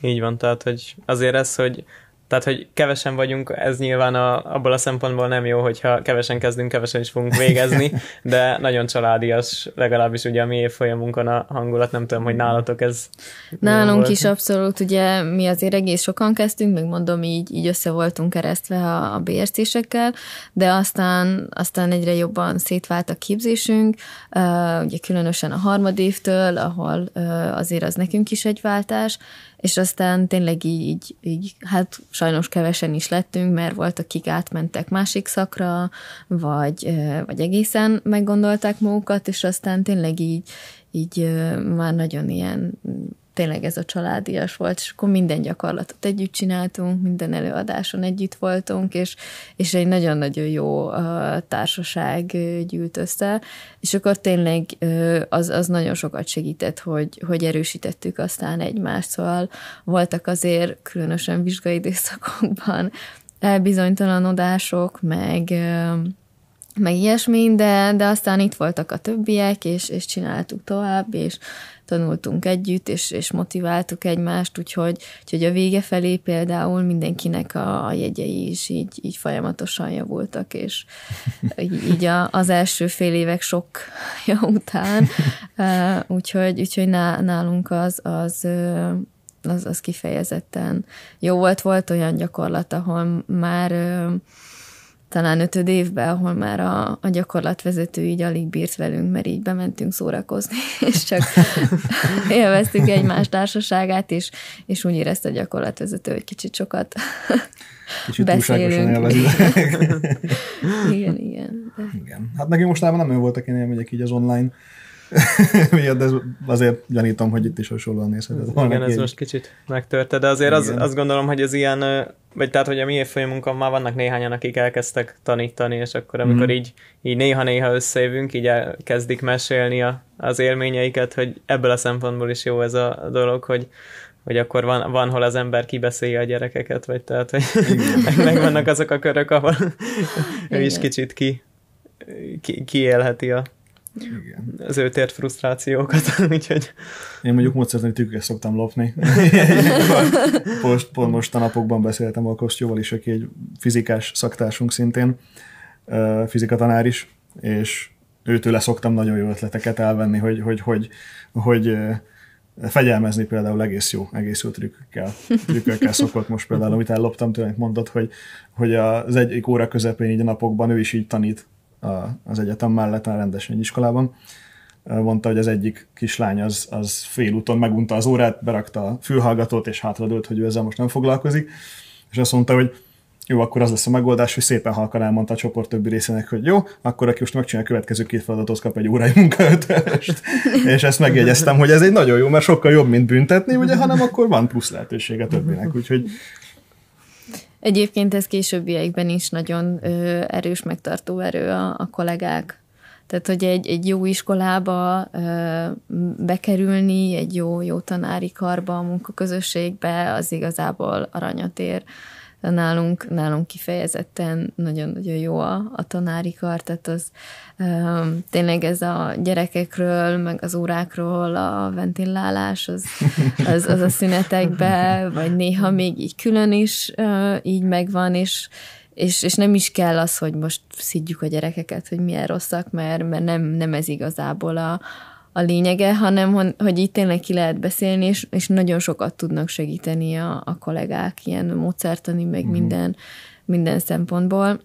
Így van, tehát hogy azért ez, hogy tehát, hogy kevesen vagyunk, ez nyilván a, abból a szempontból nem jó, hogyha kevesen kezdünk, kevesen is fogunk végezni, [laughs] de nagyon családias, legalábbis ugye a mi évfolyamunkon a hangulat, nem tudom, hogy nálatok ez... Nálunk is abszolút, ugye mi azért egész sokan kezdtünk, meg mondom, így, így össze voltunk keresztve a, a BRC-sekkel, de aztán, aztán egyre jobban szétvált a képzésünk, uh, ugye különösen a harmadévtől, ahol uh, azért az nekünk is egy váltás, és aztán tényleg így, így, így, hát sajnos kevesen is lettünk, mert volt, akik átmentek másik szakra, vagy, vagy egészen meggondolták magukat, és aztán tényleg így, így már nagyon ilyen tényleg ez a családias volt, és akkor minden gyakorlatot együtt csináltunk, minden előadáson együtt voltunk, és, és egy nagyon-nagyon jó társaság gyűlt össze, és akkor tényleg az, az nagyon sokat segített, hogy, hogy erősítettük aztán egymást, szóval voltak azért különösen vizsgai időszakokban elbizonytalanodások, meg meg ilyesmi, de, de aztán itt voltak a többiek, és, és csináltuk tovább, és tanultunk együtt, és, és motiváltuk egymást, úgyhogy, úgyhogy a vége felé például mindenkinek a, a jegyei is így, így folyamatosan javultak, és [laughs] így, így a, az első fél évek sokja [laughs] után, úgyhogy, úgyhogy nálunk az, az az, az kifejezetten jó volt. Volt olyan gyakorlat, ahol már talán ötöd évben, ahol már a, a gyakorlatvezető így alig bírt velünk, mert így bementünk szórakozni, [laughs] és csak [laughs] élveztük egymás társaságát, és, és úgy érezte a gyakorlatvezető, hogy kicsit sokat [laughs] Kicsit beszélünk. igen, igen. De... Igen. Hát nekünk mostában nem olyan voltak én élmények így az online [laughs] Miért, de azért gyanítom, hogy itt is hasonlóan nézhet. Ez Igen, ez most kicsit megtörte, de azért az, azt gondolom, hogy ez ilyen, vagy tehát, hogy a mi évfolyamunkon már vannak néhányan, akik elkezdtek tanítani, és akkor amikor mm. így, így néha-néha összejövünk, így kezdik mesélni a, az élményeiket, hogy ebből a szempontból is jó ez a dolog, hogy, hogy akkor van, van hol az ember kibeszélje a gyerekeket, vagy tehát, hogy [laughs] meg, vannak azok a körök, ahol [laughs] ő is kicsit ki, ki, kiélheti a, igen. az ő tért frusztrációkat, [laughs] úgyhogy... Én mondjuk módszertani tükköket szoktam lopni. [laughs] most, pont most a napokban beszéltem a Kosztjóval is, aki egy fizikás szaktársunk szintén, fizikatanár is, és őtőle szoktam nagyon jó ötleteket elvenni, hogy, hogy, hogy, hogy fegyelmezni például egész jó, egész jó trükkökkel. Trükkökkel szokott most például, amit elloptam tőle, mondott, hogy, hogy az egyik óra közepén így a napokban ő is így tanít az egyetem mellett, a rendes iskolában. Mondta, hogy az egyik kislány az, az félúton megunta az órát, berakta a fülhallgatót, és hátradőlt, hogy ő ezzel most nem foglalkozik, és azt mondta, hogy jó, akkor az lesz a megoldás, hogy szépen halkan elmondta a csoport többi részének, hogy jó, akkor aki most megcsinálja a következő két feladatot, kap egy órai [laughs] munkaötest. és ezt megjegyeztem, hogy ez egy nagyon jó, mert sokkal jobb, mint büntetni, ugye, hanem akkor van plusz lehetősége többinek. Úgyhogy Egyébként ez későbbiekben is nagyon ö, erős megtartó erő a, a kollégák. Tehát, hogy egy, egy jó iskolába ö, bekerülni, egy jó, jó tanári karba, a munkaközösségbe, az igazából aranyat ér nálunk, nálunk kifejezetten nagyon-nagyon jó a, a tanári kar, tehát az um, tényleg ez a gyerekekről, meg az órákról a ventilálás, az, [laughs] az, az a szünetekbe, vagy néha még így külön is uh, így megvan, és és, és nem is kell az, hogy most szidjuk a gyerekeket, hogy milyen rosszak, mert, mert nem, nem ez igazából a, a lényege, hanem hogy itt tényleg ki lehet beszélni, és, és nagyon sokat tudnak segíteni a, a kollégák ilyen módszertani, meg uh-huh. minden, minden szempontból.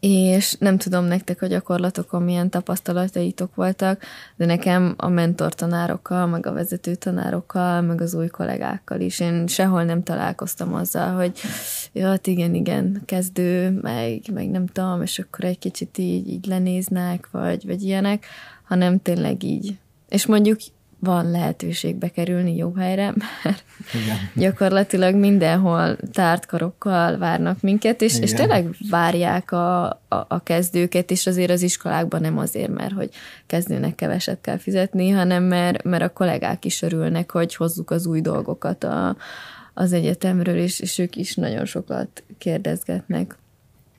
És nem tudom nektek a gyakorlatokon milyen tapasztalataitok voltak, de nekem a mentor tanárokkal, meg a vezető tanárokkal, meg az új kollégákkal is. Én sehol nem találkoztam azzal, hogy ja, hát igen, igen, kezdő, meg, meg nem tudom, és akkor egy kicsit így, így lenéznek, vagy, vagy ilyenek, hanem tényleg így és mondjuk van lehetőség bekerülni jó helyre, [laughs] mert Igen. gyakorlatilag mindenhol tárt karokkal várnak minket, és, és tényleg várják a, a, a kezdőket, és azért az iskolákban nem azért, mert hogy kezdőnek keveset kell fizetni, hanem mert, mert a kollégák is örülnek, hogy hozzuk az új dolgokat a, az egyetemről, és, és ők is nagyon sokat kérdezgetnek.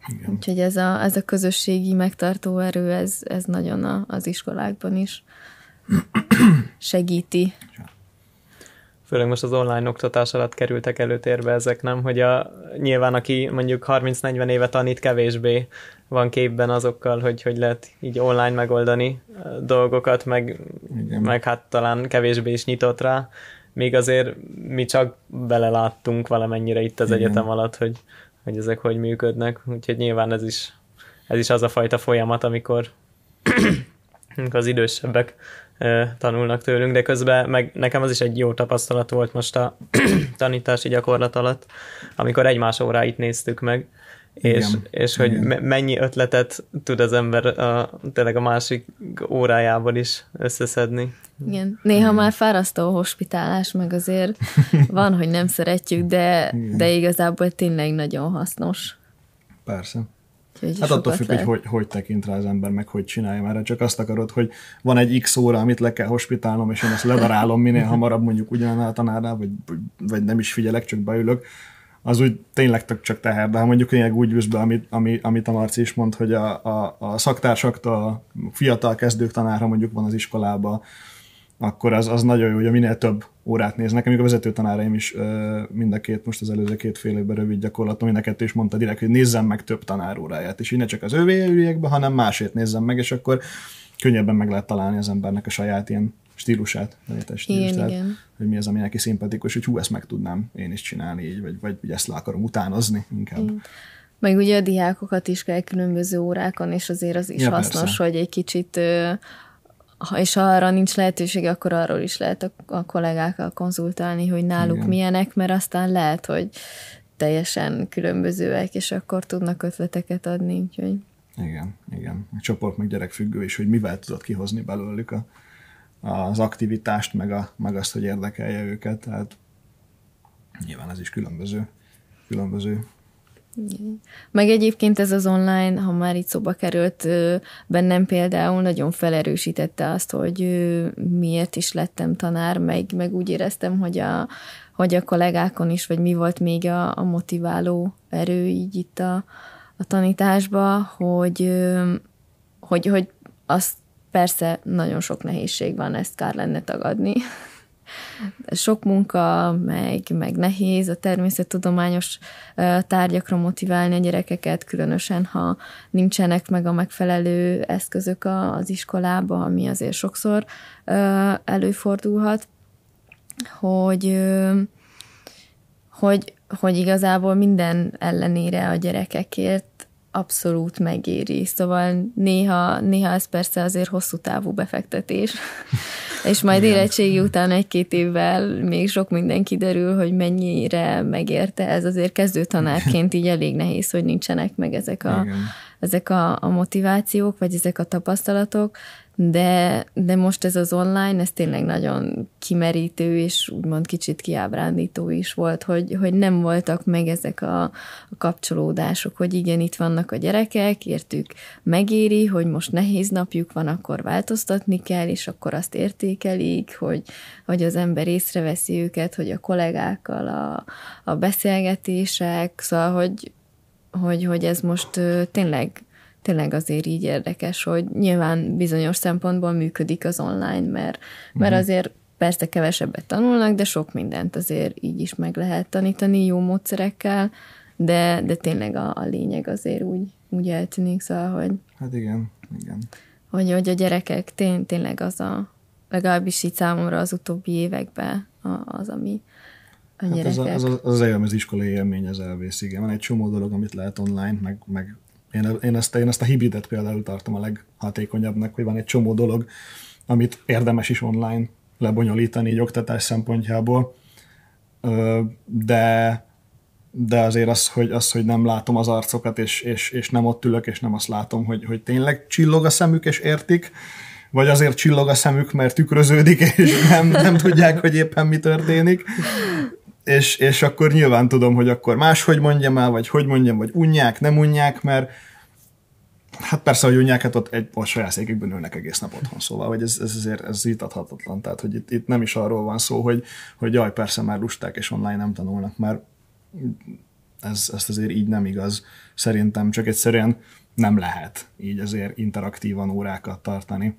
Igen. Úgyhogy ez a, ez a közösségi megtartó erő, ez, ez nagyon a, az iskolákban is segíti. Főleg most az online oktatás alatt kerültek előtérbe ezek, nem? Hogy a, nyilván aki mondjuk 30-40 éve tanít, kevésbé van képben azokkal, hogy hogy lehet így online megoldani dolgokat, meg, meg hát talán kevésbé is nyitott rá, még azért mi csak beleláttunk valamennyire itt az Igen. egyetem alatt, hogy, hogy ezek hogy működnek, úgyhogy nyilván ez is, ez is az a fajta folyamat, amikor, amikor az idősebbek tanulnak tőlünk, de közben meg nekem az is egy jó tapasztalat volt most a [clears throat] tanítási gyakorlat alatt, amikor egymás óráit néztük meg, és, igen, és hogy igen. mennyi ötletet tud az ember a, tényleg a másik órájából is összeszedni. Igen. Néha már fárasztó a hospitálás, meg azért [laughs] van, hogy nem szeretjük, de, de igazából tényleg nagyon hasznos. Persze. Úgyhogy Hát attól függ, hogy, hogy hogy tekint rá az ember, meg hogy csinálja, mert csak azt akarod, hogy van egy x óra, amit le kell hospitálnom, és én azt ledarálom minél hamarabb mondjuk ugyanannál a tanárnál, vagy, vagy nem is figyelek, csak beülök, az úgy tényleg tök csak teher, de ha mondjuk tényleg úgy ülsz be, amit, ami, amit a Marci is mond, hogy a, a, a szaktársaktól, a fiatal kezdők tanára mondjuk van az iskolába, akkor az, az nagyon jó, hogy a minél több órát néznek. Amikor a vezető tanáraim is mind a két, most az előző két fél évben rövid gyakorlatom, mind a kettő is mondta direkt, hogy nézzem meg több tanáróráját, és így ne csak az ővé üljek be, hanem másét nézzem meg, és akkor könnyebben meg lehet találni az embernek a saját ilyen stílusát, létes stílus, Igen, tehát, igen. hogy mi az, ami neki szimpatikus, hogy hú, ezt meg tudnám én is csinálni így, vagy, vagy, vagy ezt le akarom utánozni inkább. Meg ugye a diákokat is kell különböző órákon, és azért az is Ja, hasznos, persze. hogy egy kicsit, ha, és ha arra nincs lehetőség, akkor arról is lehet a, a kollégákkal konzultálni, hogy náluk Igen. Milyenek, mert aztán lehet, hogy teljesen különbözőek, és akkor tudnak ötleteket adni, úgyhogy Igen, igen. A csoport meg gyerekfüggő is, hogy mivel tudod kihozni belőlük a, az aktivitást, meg, a, meg azt, hogy érdekelje őket. Tehát nyilván ez is különböző. Különböző. Meg egyébként ez az online, ha már itt szóba került, bennem például nagyon felerősítette azt, hogy miért is lettem tanár, meg, meg úgy éreztem, hogy a, hogy a kollégákon is, vagy mi volt még a, a motiváló erő így itt a, a tanításba, hogy, hogy, hogy azt persze nagyon sok nehézség van, ezt kár lenne tagadni. Sok munka, meg, meg nehéz a természettudományos tárgyakra motiválni a gyerekeket, különösen, ha nincsenek meg a megfelelő eszközök az iskolába, ami azért sokszor előfordulhat, hogy, hogy, hogy igazából minden ellenére a gyerekekért abszolút megéri. Szóval néha, néha ez persze azért hosszú távú befektetés, [laughs] és majd érettségi után egy-két évvel még sok minden kiderül, hogy mennyire megérte ez. Azért kezdő tanárként így elég nehéz, hogy nincsenek meg ezek a, Igen. ezek a, a motivációk, vagy ezek a tapasztalatok, de, de most ez az online, ez tényleg nagyon kimerítő, és úgymond kicsit kiábrándító is volt, hogy, hogy nem voltak meg ezek a, a kapcsolódások, hogy igen, itt vannak a gyerekek, értük, megéri, hogy most nehéz napjuk van, akkor változtatni kell, és akkor azt értékelik, hogy, hogy az ember észreveszi őket, hogy a kollégákkal a, a beszélgetések, szóval, hogy, hogy, hogy ez most tényleg, tényleg azért így érdekes, hogy nyilván bizonyos szempontból működik az online, mert, mert azért persze kevesebbet tanulnak, de sok mindent azért így is meg lehet tanítani jó módszerekkel, de, de tényleg a, a lényeg azért úgy, úgy eltűnik, szóval, hogy, Hát igen, igen. hogy, hogy a gyerekek tény, tényleg az a, legalábbis így számomra az utóbbi években a- az, ami a Hát gyerekek. ez, a, ez, a, az, élmény, az iskolai élmény, az elvész, igen. Van egy csomó dolog, amit lehet online, meg, meg én, én, ezt, én ezt a hibridet például tartom a leghatékonyabbnak, hogy van egy csomó dolog, amit érdemes is online lebonyolítani így oktatás szempontjából, de de azért az, hogy, az, hogy nem látom az arcokat, és, és, és nem ott ülök, és nem azt látom, hogy, hogy tényleg csillog a szemük, és értik, vagy azért csillog a szemük, mert tükröződik, és nem, nem tudják, hogy éppen mi történik. És, és akkor nyilván tudom, hogy akkor máshogy mondjam el, vagy hogy mondjam, vagy unják, nem unják, mert hát persze, hogy unják, hát ott egy ott saját székükben ülnek egész nap otthon, szóval, hogy ez, ez azért ez vitathatatlan, tehát, hogy itt, itt nem is arról van szó, hogy, hogy jaj, persze már lusták, és online nem tanulnak, mert ez, ez azért így nem igaz. Szerintem csak egyszerűen nem lehet így azért interaktívan órákat tartani.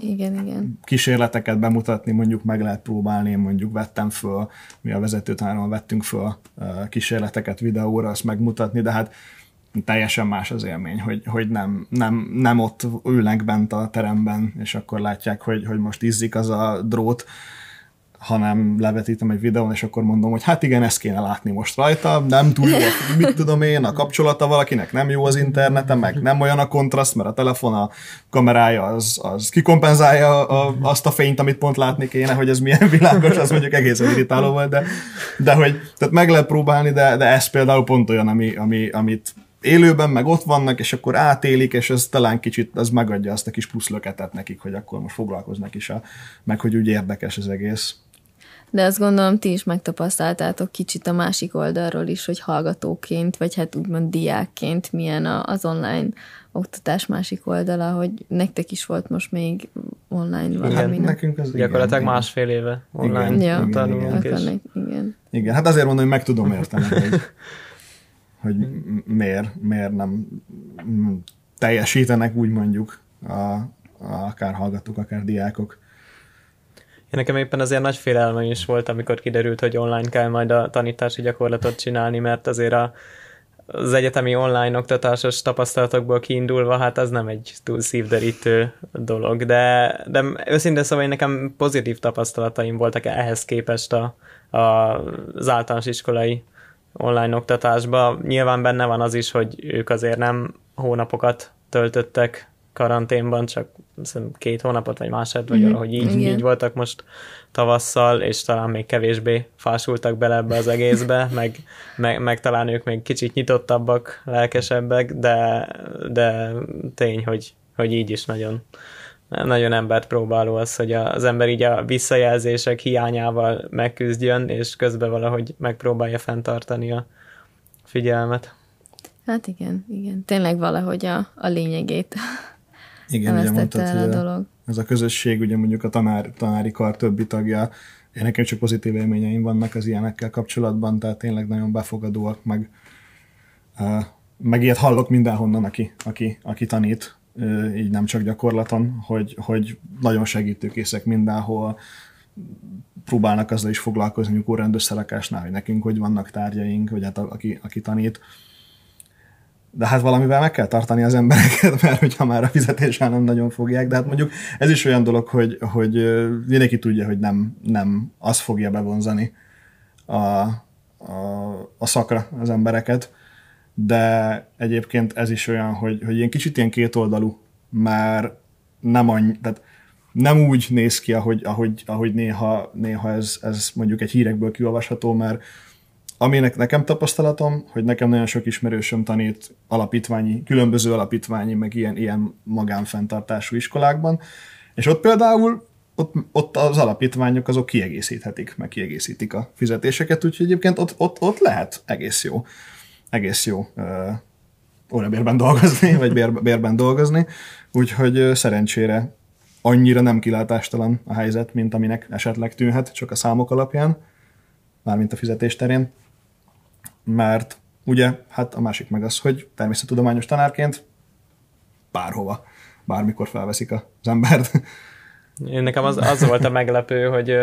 Igen, igen. Kísérleteket bemutatni, mondjuk meg lehet próbálni, én mondjuk vettem föl, mi a vezetőtanáron vettünk föl kísérleteket videóra, azt megmutatni, de hát teljesen más az élmény, hogy, hogy nem, nem, nem ott ülnek bent a teremben, és akkor látják, hogy, hogy most izzik az a drót, hanem levetítem egy videón, és akkor mondom, hogy hát igen, ezt kéne látni most rajta, nem túl jó, [laughs] mit tudom én, a kapcsolata valakinek nem jó az interneten, meg nem olyan a kontraszt, mert a telefon a kamerája az, az kikompenzálja a, azt a fényt, amit pont látni kéne, hogy ez milyen [laughs] világos, az mondjuk egészen irritáló volt, de, de hogy tehát meg lehet próbálni, de, de ez például pont olyan, ami, ami, amit élőben meg ott vannak, és akkor átélik, és ez talán kicsit az megadja azt a kis plusz löketet nekik, hogy akkor most foglalkoznak is, a, meg hogy úgy érdekes az egész. De azt gondolom, ti is megtapasztaltátok kicsit a másik oldalról is, hogy hallgatóként, vagy hát úgymond diákként milyen az online oktatás másik oldala, hogy nektek is volt most még online valami. Igen, nekünk az Gyakorlatilag igen, másfél éve online igen, ja, tanulunk. Igen, igen. igen. igen, hát azért mondom, hogy meg tudom érteni, hogy, hogy miért, miért nem teljesítenek, úgy mondjuk, a, a, akár hallgatók, akár diákok. Én nekem éppen azért nagy félelmem is volt, amikor kiderült, hogy online kell majd a tanítási gyakorlatot csinálni, mert azért a, az egyetemi online oktatásos tapasztalatokból kiindulva, hát az nem egy túl szívderítő dolog, de, de őszintén szóval nekem pozitív tapasztalataim voltak ehhez képest a, a, az általános iskolai online oktatásban. Nyilván benne van az is, hogy ők azért nem hónapokat töltöttek karanténban, csak két hónapot, vagy másod, vagy mm-hmm. valahogy így, így voltak most tavasszal, és talán még kevésbé fásultak bele ebbe az egészbe, [laughs] meg, meg, meg talán ők még kicsit nyitottabbak, lelkesebbek, de, de tény, hogy, hogy így is nagyon, nagyon embert próbáló az, hogy az ember így a visszajelzések hiányával megküzdjön, és közben valahogy megpróbálja fenntartani a figyelmet. Hát igen, igen. Tényleg valahogy a, a lényegét igen, ugye mondtad, el a hogy dolog. ez a közösség, ugye mondjuk a tanár, tanári kar többi tagja, én nekem csak pozitív élményeim vannak az ilyenekkel kapcsolatban, tehát tényleg nagyon befogadóak, meg, uh, meg ilyet hallok mindenhonnan, aki, aki, aki tanít, uh, így nem csak gyakorlaton, hogy, hogy nagyon segítőkészek mindenhol, próbálnak azzal is foglalkozni, amikor rendőrszerekásnál, hogy nekünk hogy vannak tárgyaink, vagy hát a, aki, aki tanít, de hát valamivel meg kell tartani az embereket, [laughs] mert hogyha már a fizetéssel nem nagyon fogják, de hát mondjuk ez is olyan dolog, hogy, hogy mindenki tudja, hogy nem, nem az fogja bevonzani a, a, a szakra az embereket, de egyébként ez is olyan, hogy, hogy ilyen kicsit ilyen kétoldalú, mert nem annyi, tehát nem úgy néz ki, ahogy, ahogy, ahogy néha, néha ez, ez mondjuk egy hírekből kiolvasható, mert Aminek nekem tapasztalatom, hogy nekem nagyon sok ismerősöm tanít alapítványi, különböző alapítványi, meg ilyen, ilyen magánfenntartású iskolákban, és ott például ott, ott az alapítványok azok kiegészíthetik, meg kiegészítik a fizetéseket, úgyhogy egyébként ott, ott, ott lehet egész jó, egész jó uh, órabérben dolgozni, [laughs] vagy bér, bérben dolgozni, úgyhogy uh, szerencsére annyira nem kilátástalan a helyzet, mint aminek esetleg tűnhet, csak a számok alapján, mármint a fizetés terén mert ugye, hát a másik meg az, hogy természettudományos tanárként bárhova, bármikor felveszik az embert. Én nekem az, az volt a meglepő, hogy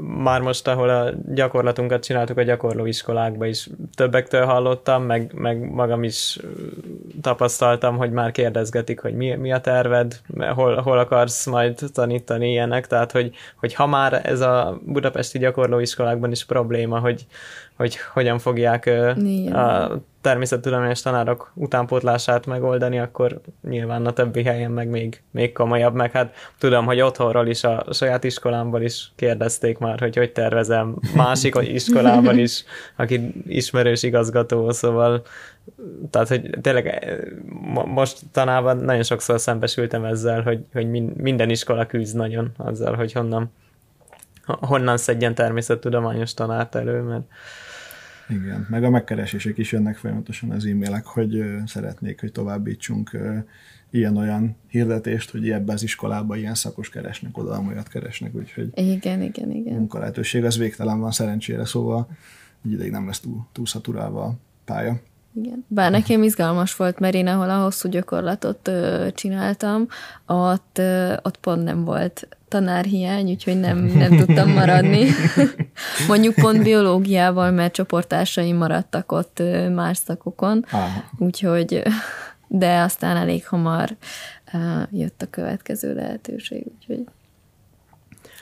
már most, ahol a gyakorlatunkat csináltuk a gyakorlóiskolákba is, többektől hallottam, meg, meg magam is tapasztaltam, hogy már kérdezgetik, hogy mi, mi a terved, hol, hol akarsz majd tanítani ilyenek, tehát hogy, hogy ha már ez a budapesti gyakorlóiskolákban is probléma, hogy, hogy hogyan fogják Igen. a természettudományos tanárok utánpótlását megoldani, akkor nyilván a többi helyen meg még, még komolyabb, meg hát tudom, hogy otthonról is, a saját iskolámból is kérdezték már, hogy hogy tervezem másik iskolában is, aki ismerős igazgató, szóval tehát, hogy tényleg most tanában nagyon sokszor szembesültem ezzel, hogy, hogy minden iskola küzd nagyon azzal, hogy honnan honnan szedjen természettudományos tanárt elő, mert igen, meg a megkeresések is jönnek folyamatosan az e-mailek, hogy szeretnék, hogy továbbítsunk ilyen-olyan hirdetést, hogy ebbe az iskolába ilyen szakos keresnek, oda olyat keresnek, úgyhogy igen, igen, igen. munkalehetőség az végtelen van szerencsére, szóval egy ideig nem lesz túl, túl szaturálva a pálya. Igen. Bár nekem izgalmas volt, mert én ahol a hosszú gyakorlatot ö, csináltam, ott, ö, ott pont nem volt tanárhiány, úgyhogy nem, nem tudtam maradni. [laughs] Mondjuk pont biológiával, mert csoportársaim maradtak ott ö, más szakokon, úgyhogy de aztán elég hamar ö, jött a következő lehetőség, úgyhogy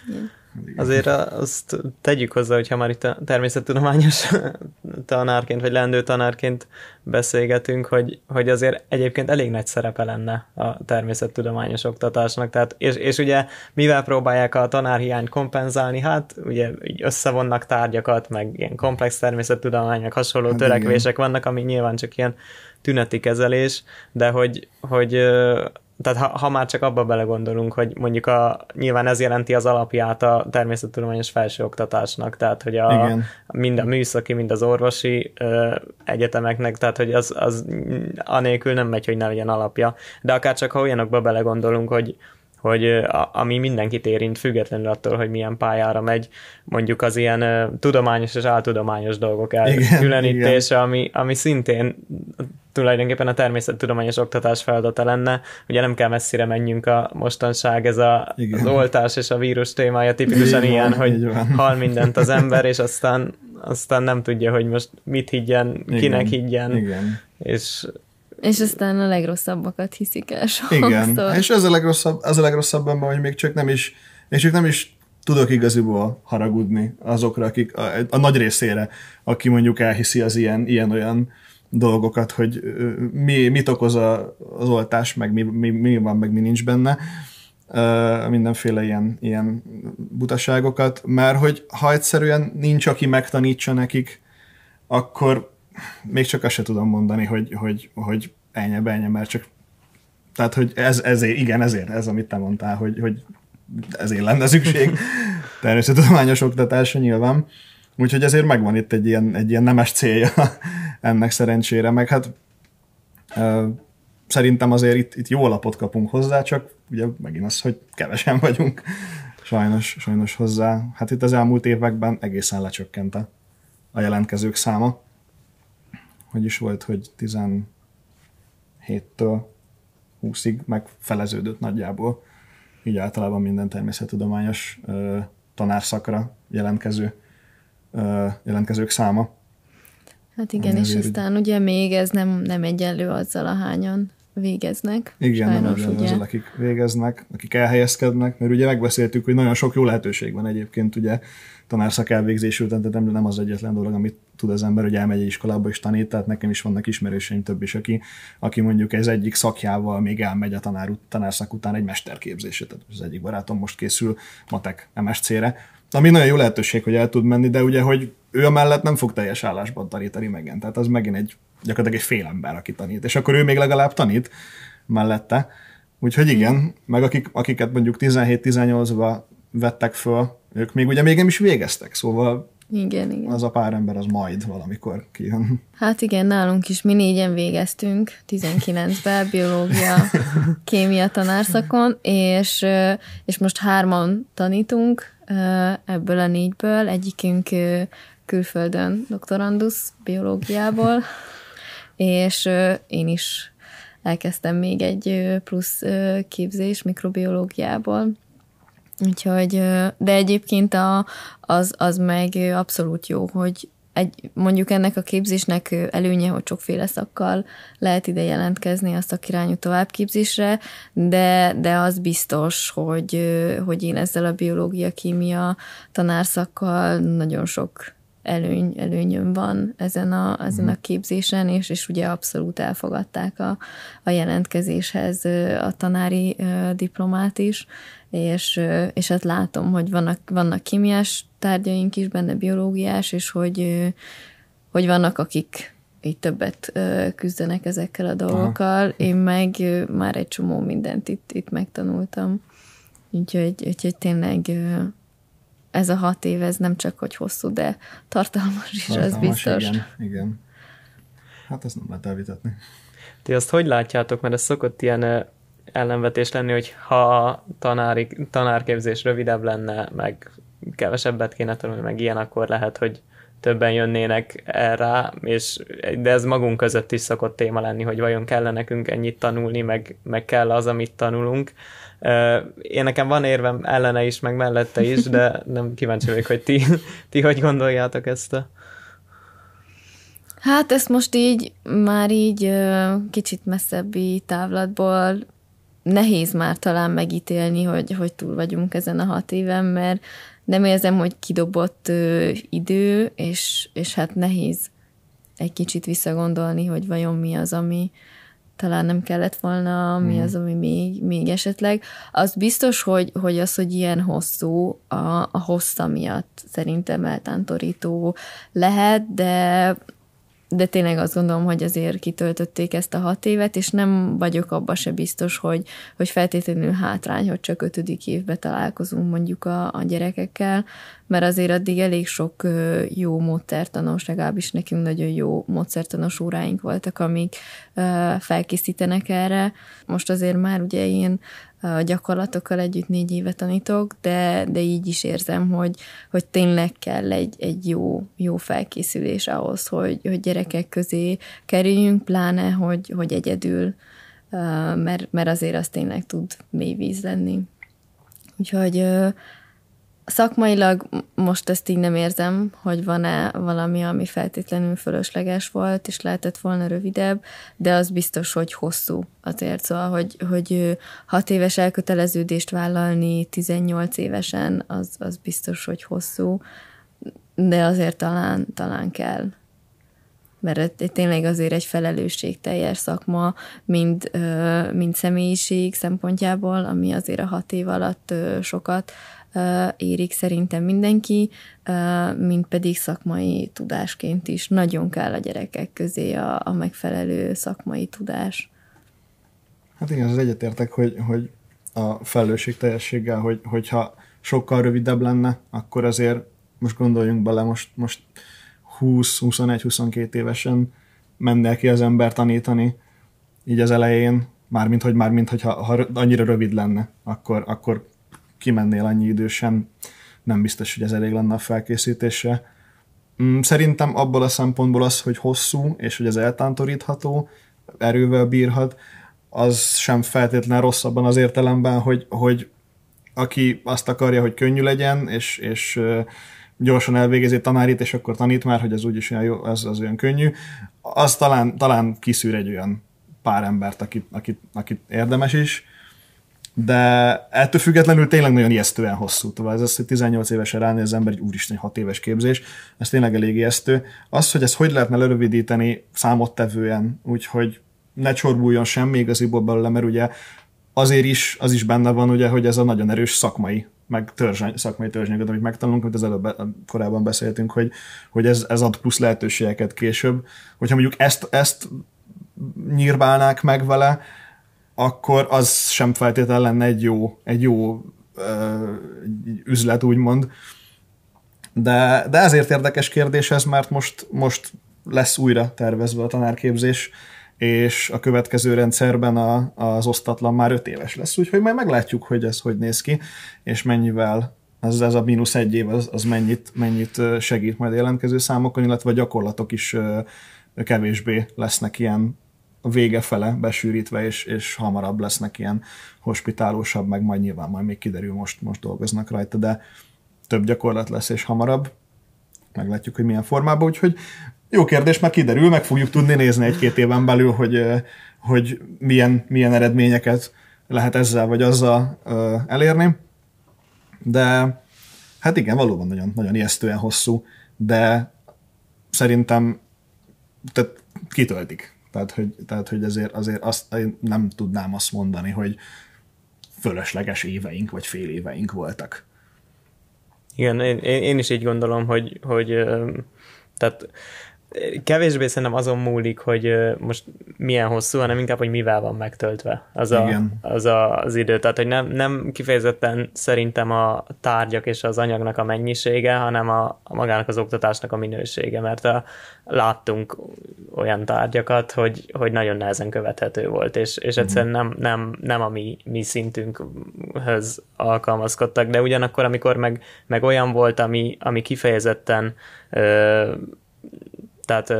igen. Azért azt tegyük hozzá, hogyha már itt a természettudományos [laughs] tanárként, vagy lendő tanárként beszélgetünk, hogy, hogy azért egyébként elég nagy szerepe lenne a természettudományos oktatásnak. Tehát, és, és ugye mivel próbálják a tanárhiányt kompenzálni? Hát ugye így összevonnak tárgyakat, meg ilyen komplex természettudományok, hasonló hát törekvések igen. vannak, ami nyilván csak ilyen tüneti kezelés, de hogy, hogy tehát ha, ha már csak abba belegondolunk, hogy mondjuk a, nyilván ez jelenti az alapját a természettudományos felsőoktatásnak, tehát hogy a, Igen. mind a műszaki, mind az orvosi ö, egyetemeknek, tehát hogy az, az anélkül nem megy, hogy ne legyen alapja. De akár csak ha olyanokba belegondolunk, hogy hogy a, ami mindenkit érint, függetlenül attól, hogy milyen pályára megy, mondjuk az ilyen uh, tudományos és áltudományos dolgok elkülönítése, ami, ami szintén tulajdonképpen a természettudományos oktatás feladata lenne. Ugye nem kell messzire menjünk a mostanság, ez a, az oltás és a vírus témája tipikusan így ilyen, van, hogy hal mindent az ember, és aztán, [laughs] aztán nem tudja, hogy most mit higgyen, Igen. kinek higgyen. Igen. És és aztán a legrosszabbakat hiszik el sokszor. Igen, és ez a legrosszabb, az a legrosszabb ebben, hogy még csak nem is, és csak nem is tudok igaziból haragudni azokra, akik a, a nagy részére, aki mondjuk elhiszi az ilyen, ilyen-olyan dolgokat, hogy mi, mit okoz a, az oltás, meg mi, mi, mi van, meg mi nincs benne, mindenféle ilyen, ilyen butaságokat, mert hogy ha egyszerűen nincs, aki megtanítsa nekik, akkor még csak azt se tudom mondani, hogy, hogy, hogy ennyi, ennyi, mert csak tehát, hogy ez, ezért, igen, ezért, ez, amit te mondtál, hogy, hogy ezért lenne szükség. [laughs] Természettudományos oktatásra nyilván. Úgyhogy ezért megvan itt egy ilyen, egy ilyen nemes célja [laughs] ennek szerencsére, meg hát ö, szerintem azért itt, itt jó alapot kapunk hozzá, csak ugye megint az, hogy kevesen vagyunk sajnos, sajnos hozzá. Hát itt az elmúlt években egészen lecsökkent a, a jelentkezők száma hogy is volt, hogy 17-től 20-ig megfeleződött nagyjából, így általában minden természettudományos ö, tanárszakra jelentkező, jelentkezők száma. Hát igen, és aztán ugye még ez nem, nem egyenlő azzal, ahányan végeznek. Igen, Sajnos, nem ugye. akik végeznek, akik elhelyezkednek, mert ugye megbeszéltük, hogy nagyon sok jó lehetőség van egyébként ugye tanárszak elvégzésű, tehát nem, nem az egyetlen dolog, amit tud az ember, hogy elmegy egy iskolába és tanít, tehát nekem is vannak ismerőseim több is, aki, aki mondjuk ez egyik szakjával még elmegy a tanár, tanárszak után egy mesterképzésre, tehát az egyik barátom most készül matek MSC-re, ami nagyon jó lehetőség, hogy el tud menni, de ugye, hogy ő mellett nem fog teljes állásban tanítani megint, tehát az megint egy gyakorlatilag egy fél ember, aki tanít, és akkor ő még legalább tanít mellette. Úgyhogy igen, meg akik, akiket mondjuk 17-18-ba vettek föl, ők még ugye még nem is végeztek, szóval igen, igen. az a pár ember az majd valamikor kijön. Hát igen, nálunk is mi négyen végeztünk 19-ben biológia, [laughs] kémia tanárszakon, és, és most hárman tanítunk ebből a négyből, egyikünk külföldön doktorandusz biológiából, és én is elkezdtem még egy plusz képzés mikrobiológiából, Úgyhogy, de egyébként a, az, az meg abszolút jó, hogy egy, mondjuk ennek a képzésnek előnye, hogy sokféle szakkal lehet ide jelentkezni a szakirányú továbbképzésre, de, de az biztos, hogy, hogy én ezzel a biológia-kémia tanárszakkal nagyon sok előny, előnyöm van ezen a, ezen a mhm. képzésen, és, és ugye abszolút elfogadták a, a jelentkezéshez a tanári diplomát is, és, és hát látom, hogy vannak, vannak kémiás tárgyaink is, benne biológiás, és hogy, hogy vannak, akik így többet küzdenek ezekkel a dolgokkal, Aha. én meg már egy csomó mindent itt, itt megtanultam. Úgyhogy, úgyhogy tényleg ez a hat év, ez nem csak hogy hosszú, de tartalmas is, tartalmas, az biztos. Igen, igen. Hát ezt nem lehet elvitatni. Ti azt hogy látjátok, mert ez szokott ilyen ellenvetés lenni, hogy ha a tanári, tanárképzés rövidebb lenne, meg kevesebbet kéne tanulni, meg ilyen, akkor lehet, hogy többen jönnének erre, és, de ez magunk között is szokott téma lenni, hogy vajon kell nekünk ennyit tanulni, meg, meg kell az, amit tanulunk. Én nekem van érvem ellene is, meg mellette is, de [laughs] nem kíváncsi vagyok, hogy ti, ti hogy gondoljátok ezt a... Hát ezt most így, már így kicsit messzebbi távlatból nehéz már talán megítélni, hogy, hogy túl vagyunk ezen a hat éven, mert, nem érzem, hogy kidobott ö, idő, és, és hát nehéz egy kicsit visszagondolni, hogy vajon mi az, ami talán nem kellett volna, mi mm. az, ami még, még esetleg. Az biztos, hogy, hogy az, hogy ilyen hosszú, a, a hossza miatt szerintem eltántorító lehet, de de tényleg azt gondolom, hogy azért kitöltötték ezt a hat évet, és nem vagyok abban se biztos, hogy, hogy feltétlenül hátrány, hogy csak ötödik évbe találkozunk mondjuk a, a gyerekekkel, mert azért addig elég sok jó módszertanos, legalábbis nekünk nagyon jó módszertanos óráink voltak, amik felkészítenek erre. Most azért már ugye én a gyakorlatokkal együtt négy éve tanítok, de, de így is érzem, hogy, hogy tényleg kell egy, egy jó, jó felkészülés ahhoz, hogy, hogy gyerekek közé kerüljünk, pláne, hogy, hogy egyedül, mert, mert azért az tényleg tud mély víz lenni. Úgyhogy Szakmailag most ezt így nem érzem, hogy van-e valami, ami feltétlenül fölösleges volt, és lehetett volna rövidebb, de az biztos, hogy hosszú azért. Szóval, hogy, hogy hat éves elköteleződést vállalni 18 évesen, az, az biztos, hogy hosszú, de azért talán, talán kell mert tényleg azért egy felelősségteljes szakma, mind, mind személyiség szempontjából, ami azért a hat év alatt sokat érik szerintem mindenki, mint pedig szakmai tudásként is. Nagyon kell a gyerekek közé a, a megfelelő szakmai tudás. Hát igen, az egyetértek, hogy, hogy a felelősség teljességgel, hogy, hogyha sokkal rövidebb lenne, akkor azért most gondoljunk bele, most, most 20-21-22 évesen menne ki az ember tanítani, így az elején, mármint hogy mármint, hogyha ha annyira rövid lenne, akkor, akkor kimennél annyi idősen, nem biztos, hogy ez elég lenne a felkészítésre. Mm, szerintem abból a szempontból az, hogy hosszú, és hogy ez eltántorítható, erővel bírhat, az sem feltétlenül rosszabban az értelemben, hogy, hogy aki azt akarja, hogy könnyű legyen, és, és gyorsan elvégezi tanárit, és akkor tanít már, hogy ez úgyis olyan jó, az, az olyan könnyű, az talán, talán kiszűr egy olyan pár embert, akit, akit, akit érdemes is, de ettől függetlenül tényleg nagyon ijesztően hosszú. Tovább ez az, hogy 18 évesen ránéz az ember, egy úristen, 6 éves képzés, ez tényleg elég ijesztő. Az, hogy ez hogy lehetne lerövidíteni számottevően, úgyhogy ne csorbuljon semmi igaziból belőle, mert ugye azért is, az is benne van, ugye, hogy ez a nagyon erős szakmai, meg törzseny, szakmai törzsanyagod, amit megtanulunk, amit az előbb korábban beszéltünk, hogy, hogy ez, ez ad plusz lehetőségeket később. Hogyha mondjuk ezt, ezt nyírbálnák meg vele, akkor az sem feltétlenül lenne egy jó, egy jó ö, üzlet, úgymond. De, de ezért érdekes kérdés ez, mert most, most lesz újra tervezve a tanárképzés, és a következő rendszerben a, az osztatlan már öt éves lesz, úgyhogy majd meglátjuk, hogy ez hogy néz ki, és mennyivel az, ez a mínusz egy év, az, az mennyit, mennyit segít majd jelentkező számokon, illetve a gyakorlatok is kevésbé lesznek ilyen a vége fele besűrítve, és, és hamarabb lesznek ilyen hospitálósabb, meg majd nyilván majd még kiderül, most, most dolgoznak rajta, de több gyakorlat lesz, és hamarabb. Meglátjuk, hogy milyen formában, úgyhogy jó kérdés, mert kiderül, meg fogjuk tudni nézni egy-két éven belül, hogy, hogy milyen, milyen eredményeket lehet ezzel vagy azzal elérni. De hát igen, valóban nagyon, nagyon ijesztően hosszú, de szerintem tehát kitöltik. Tehát, hogy, tehát, hogy ezért azért azt, én nem tudnám azt mondani, hogy fölösleges éveink vagy fél éveink voltak. Igen, én, én is így gondolom, hogy, hogy tehát kevésbé szerintem azon múlik, hogy most milyen hosszú, hanem inkább, hogy mivel van megtöltve az, a, az a, az idő. Tehát, hogy nem, nem kifejezetten szerintem a tárgyak és az anyagnak a mennyisége, hanem a, a magának az oktatásnak a minősége, mert a, láttunk olyan tárgyakat, hogy, hogy nagyon nehezen követhető volt, és, és egyszerűen nem, nem, nem a mi, mi szintünkhöz alkalmazkodtak, de ugyanakkor, amikor meg, meg olyan volt, ami, ami kifejezetten ö, tehát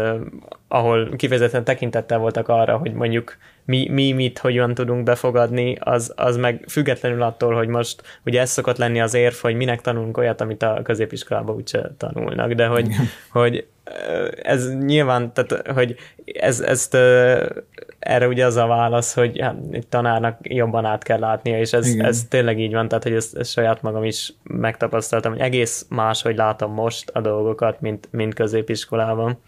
ahol kifejezetten tekintettel voltak arra, hogy mondjuk mi, mi mit hogyan tudunk befogadni, az, az meg függetlenül attól, hogy most ugye ez szokott lenni az érv, hogy minek tanulunk olyat, amit a középiskolában úgyse tanulnak, de hogy, hogy ez nyilván, tehát, hogy ez, ezt erre ugye az a válasz, hogy hát, egy tanárnak jobban át kell látnia, és ez, ez tényleg így van, tehát hogy ezt, ezt saját magam is megtapasztaltam, hogy egész más, hogy látom most a dolgokat, mint, mint középiskolában.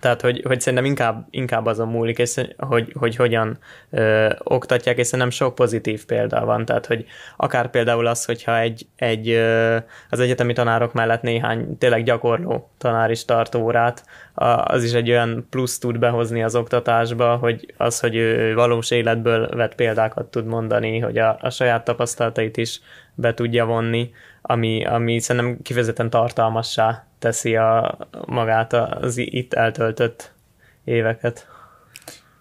Tehát, hogy, hogy szerintem inkább, inkább azon múlik, és hogy, hogy hogyan ö, oktatják, és szerintem sok pozitív példa van. Tehát, hogy akár például az, hogyha egy, egy ö, az egyetemi tanárok mellett néhány tényleg gyakorló tanár is tart órát, az is egy olyan plusz tud behozni az oktatásba, hogy az, hogy ő valós életből vett példákat tud mondani, hogy a, a saját tapasztalatait is be tudja vonni, ami, ami szerintem kifejezetten tartalmassá teszi a, magát az itt eltöltött éveket.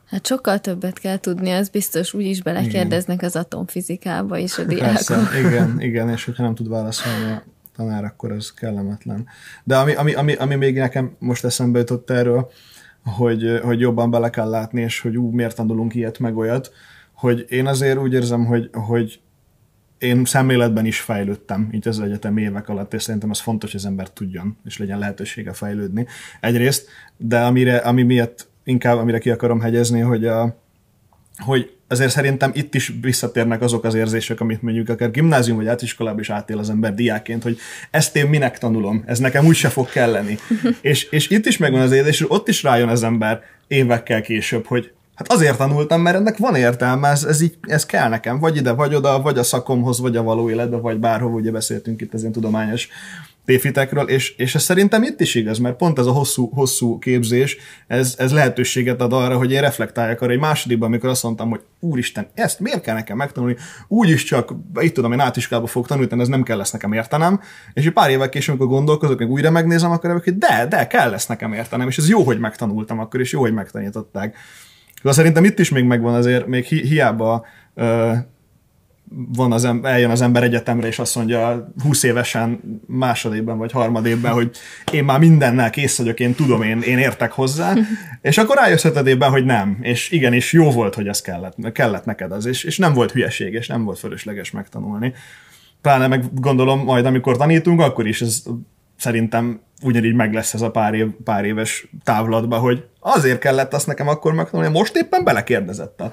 Hát sokkal többet kell tudni, az biztos úgyis belekérdeznek igen. az atomfizikába is a diákok. Persze, igen, igen, és hogyha nem tud válaszolni a tanár, akkor az kellemetlen. De ami, ami, ami, ami még nekem most eszembe jutott erről, hogy, hogy jobban bele kell látni, és hogy ú, miért tanulunk ilyet meg olyat, hogy én azért úgy érzem, hogy, hogy én szemléletben is fejlődtem így az egyetem évek alatt, és szerintem az fontos, hogy az ember tudjon, és legyen lehetősége fejlődni. Egyrészt, de amire, ami miatt inkább, amire ki akarom hegyezni, hogy, a, hogy azért szerintem itt is visszatérnek azok az érzések, amit mondjuk akár gimnázium vagy átiskolában is átél az ember diáként, hogy ezt én minek tanulom, ez nekem úgy se fog kelleni. [laughs] és, és itt is megvan az érzés, és ott is rájön az ember évekkel később, hogy Hát azért tanultam, mert ennek van értelme, ez, ez, így, ez kell nekem, vagy ide, vagy oda, vagy a szakomhoz, vagy a való életbe, vagy bárhova, ugye beszéltünk itt ilyen tudományos téfitekről, és, és ez szerintem itt is igaz, mert pont ez a hosszú, hosszú képzés, ez, ez lehetőséget ad arra, hogy én reflektáljak arra egy másodikban, amikor azt mondtam, hogy úristen, ezt miért kell nekem megtanulni, úgyis csak, itt tudom, én átiskába fogok tanulni, ez nem kell lesz nekem értenem, és egy pár évek később, amikor gondolkozok, még újra megnézem, akkor hogy de, de, kell lesz nekem értenem, és ez jó, hogy megtanultam akkor, és jó, hogy megtanították. Szerintem itt is még megvan azért, még hi- hiába ö, van az ember, eljön az ember egyetemre, és azt mondja 20 évesen, másodében vagy harmadében, hogy én már mindennel kész vagyok, én tudom, én, én értek hozzá, [laughs] és akkor rájössz évben, hogy nem, és igenis jó volt, hogy ez kellett, kellett neked az, és, és nem volt hülyeség, és nem volt fölösleges megtanulni. Pláne meg gondolom, majd amikor tanítunk, akkor is ez szerintem ugyanígy meg lesz ez a pár, év, pár éves távlatba, hogy azért kellett azt nekem akkor megtanulni, most éppen belekérdezett a,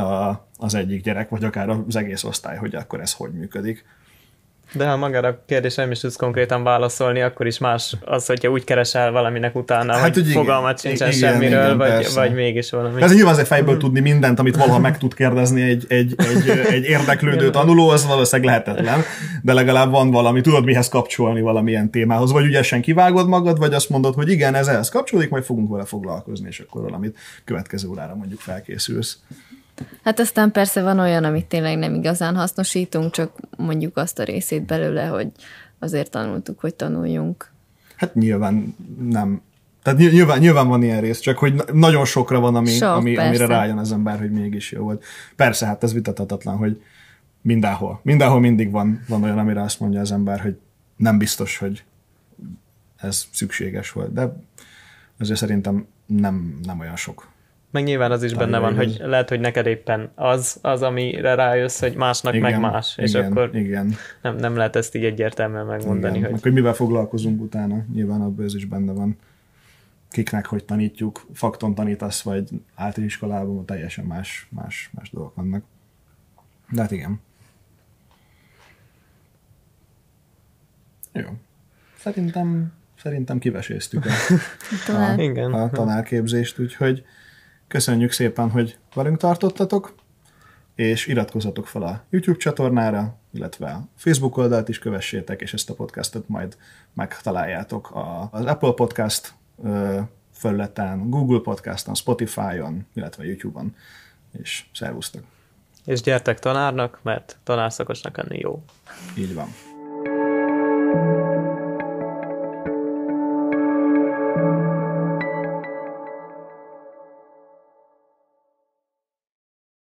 a, az egyik gyerek, vagy akár az egész osztály, hogy akkor ez hogy működik. De ha magára a kérdésre nem is tudsz konkrétan válaszolni, akkor is más az, hogyha úgy keresel valaminek utána, hát, hogy fogalmat sincsen igen, semmiről, igen, vagy, vagy mégis valami. Ez nyilván azért fejből tudni mindent, amit valaha meg tud kérdezni egy, egy, egy, egy érdeklődő tanuló, az valószínűleg lehetetlen, de legalább van valami, tudod mihez kapcsolni valamilyen témához, vagy ügyesen kivágod magad, vagy azt mondod, hogy igen, ez ehhez kapcsolódik, majd fogunk vele foglalkozni, és akkor valamit következő órára mondjuk felkészülsz. Hát aztán persze van olyan, amit tényleg nem igazán hasznosítunk, csak mondjuk azt a részét belőle, hogy azért tanultuk, hogy tanuljunk. Hát nyilván nem. Tehát nyilván, nyilván van ilyen rész, csak hogy nagyon sokra van, ami, Sok, ami, amire rájön az ember, hogy mégis jó volt. Persze, hát ez vitathatatlan, hogy mindenhol. Mindenhol mindig van, van olyan, amire azt mondja az ember, hogy nem biztos, hogy ez szükséges volt. De azért szerintem nem, nem olyan sok. Meg nyilván az is benne van, hogy lehet, hogy neked éppen az, az, amire rájössz, hogy másnak igen, meg más, és igen, akkor igen. Nem, nem lehet ezt így egyértelműen megmondani. Igen. Hogy... hogy mivel foglalkozunk utána, nyilván abban ez is benne van. Kiknek hogy tanítjuk, fakton tanítasz, vagy általános iskolában teljesen más, más, más dolgok vannak. De hát igen. Jó. Szerintem, szerintem kiveséztük a, a, a tanárképzést, úgyhogy Köszönjük szépen, hogy velünk tartottatok, és iratkozzatok fel a YouTube csatornára, illetve a Facebook oldalt is kövessétek, és ezt a podcastot majd megtaláljátok az Apple Podcast felületen, Google Podcaston, Spotify-on, illetve YouTube-on, és szervusztok! És gyertek tanárnak, mert tanárszakosnak enni jó. Így van.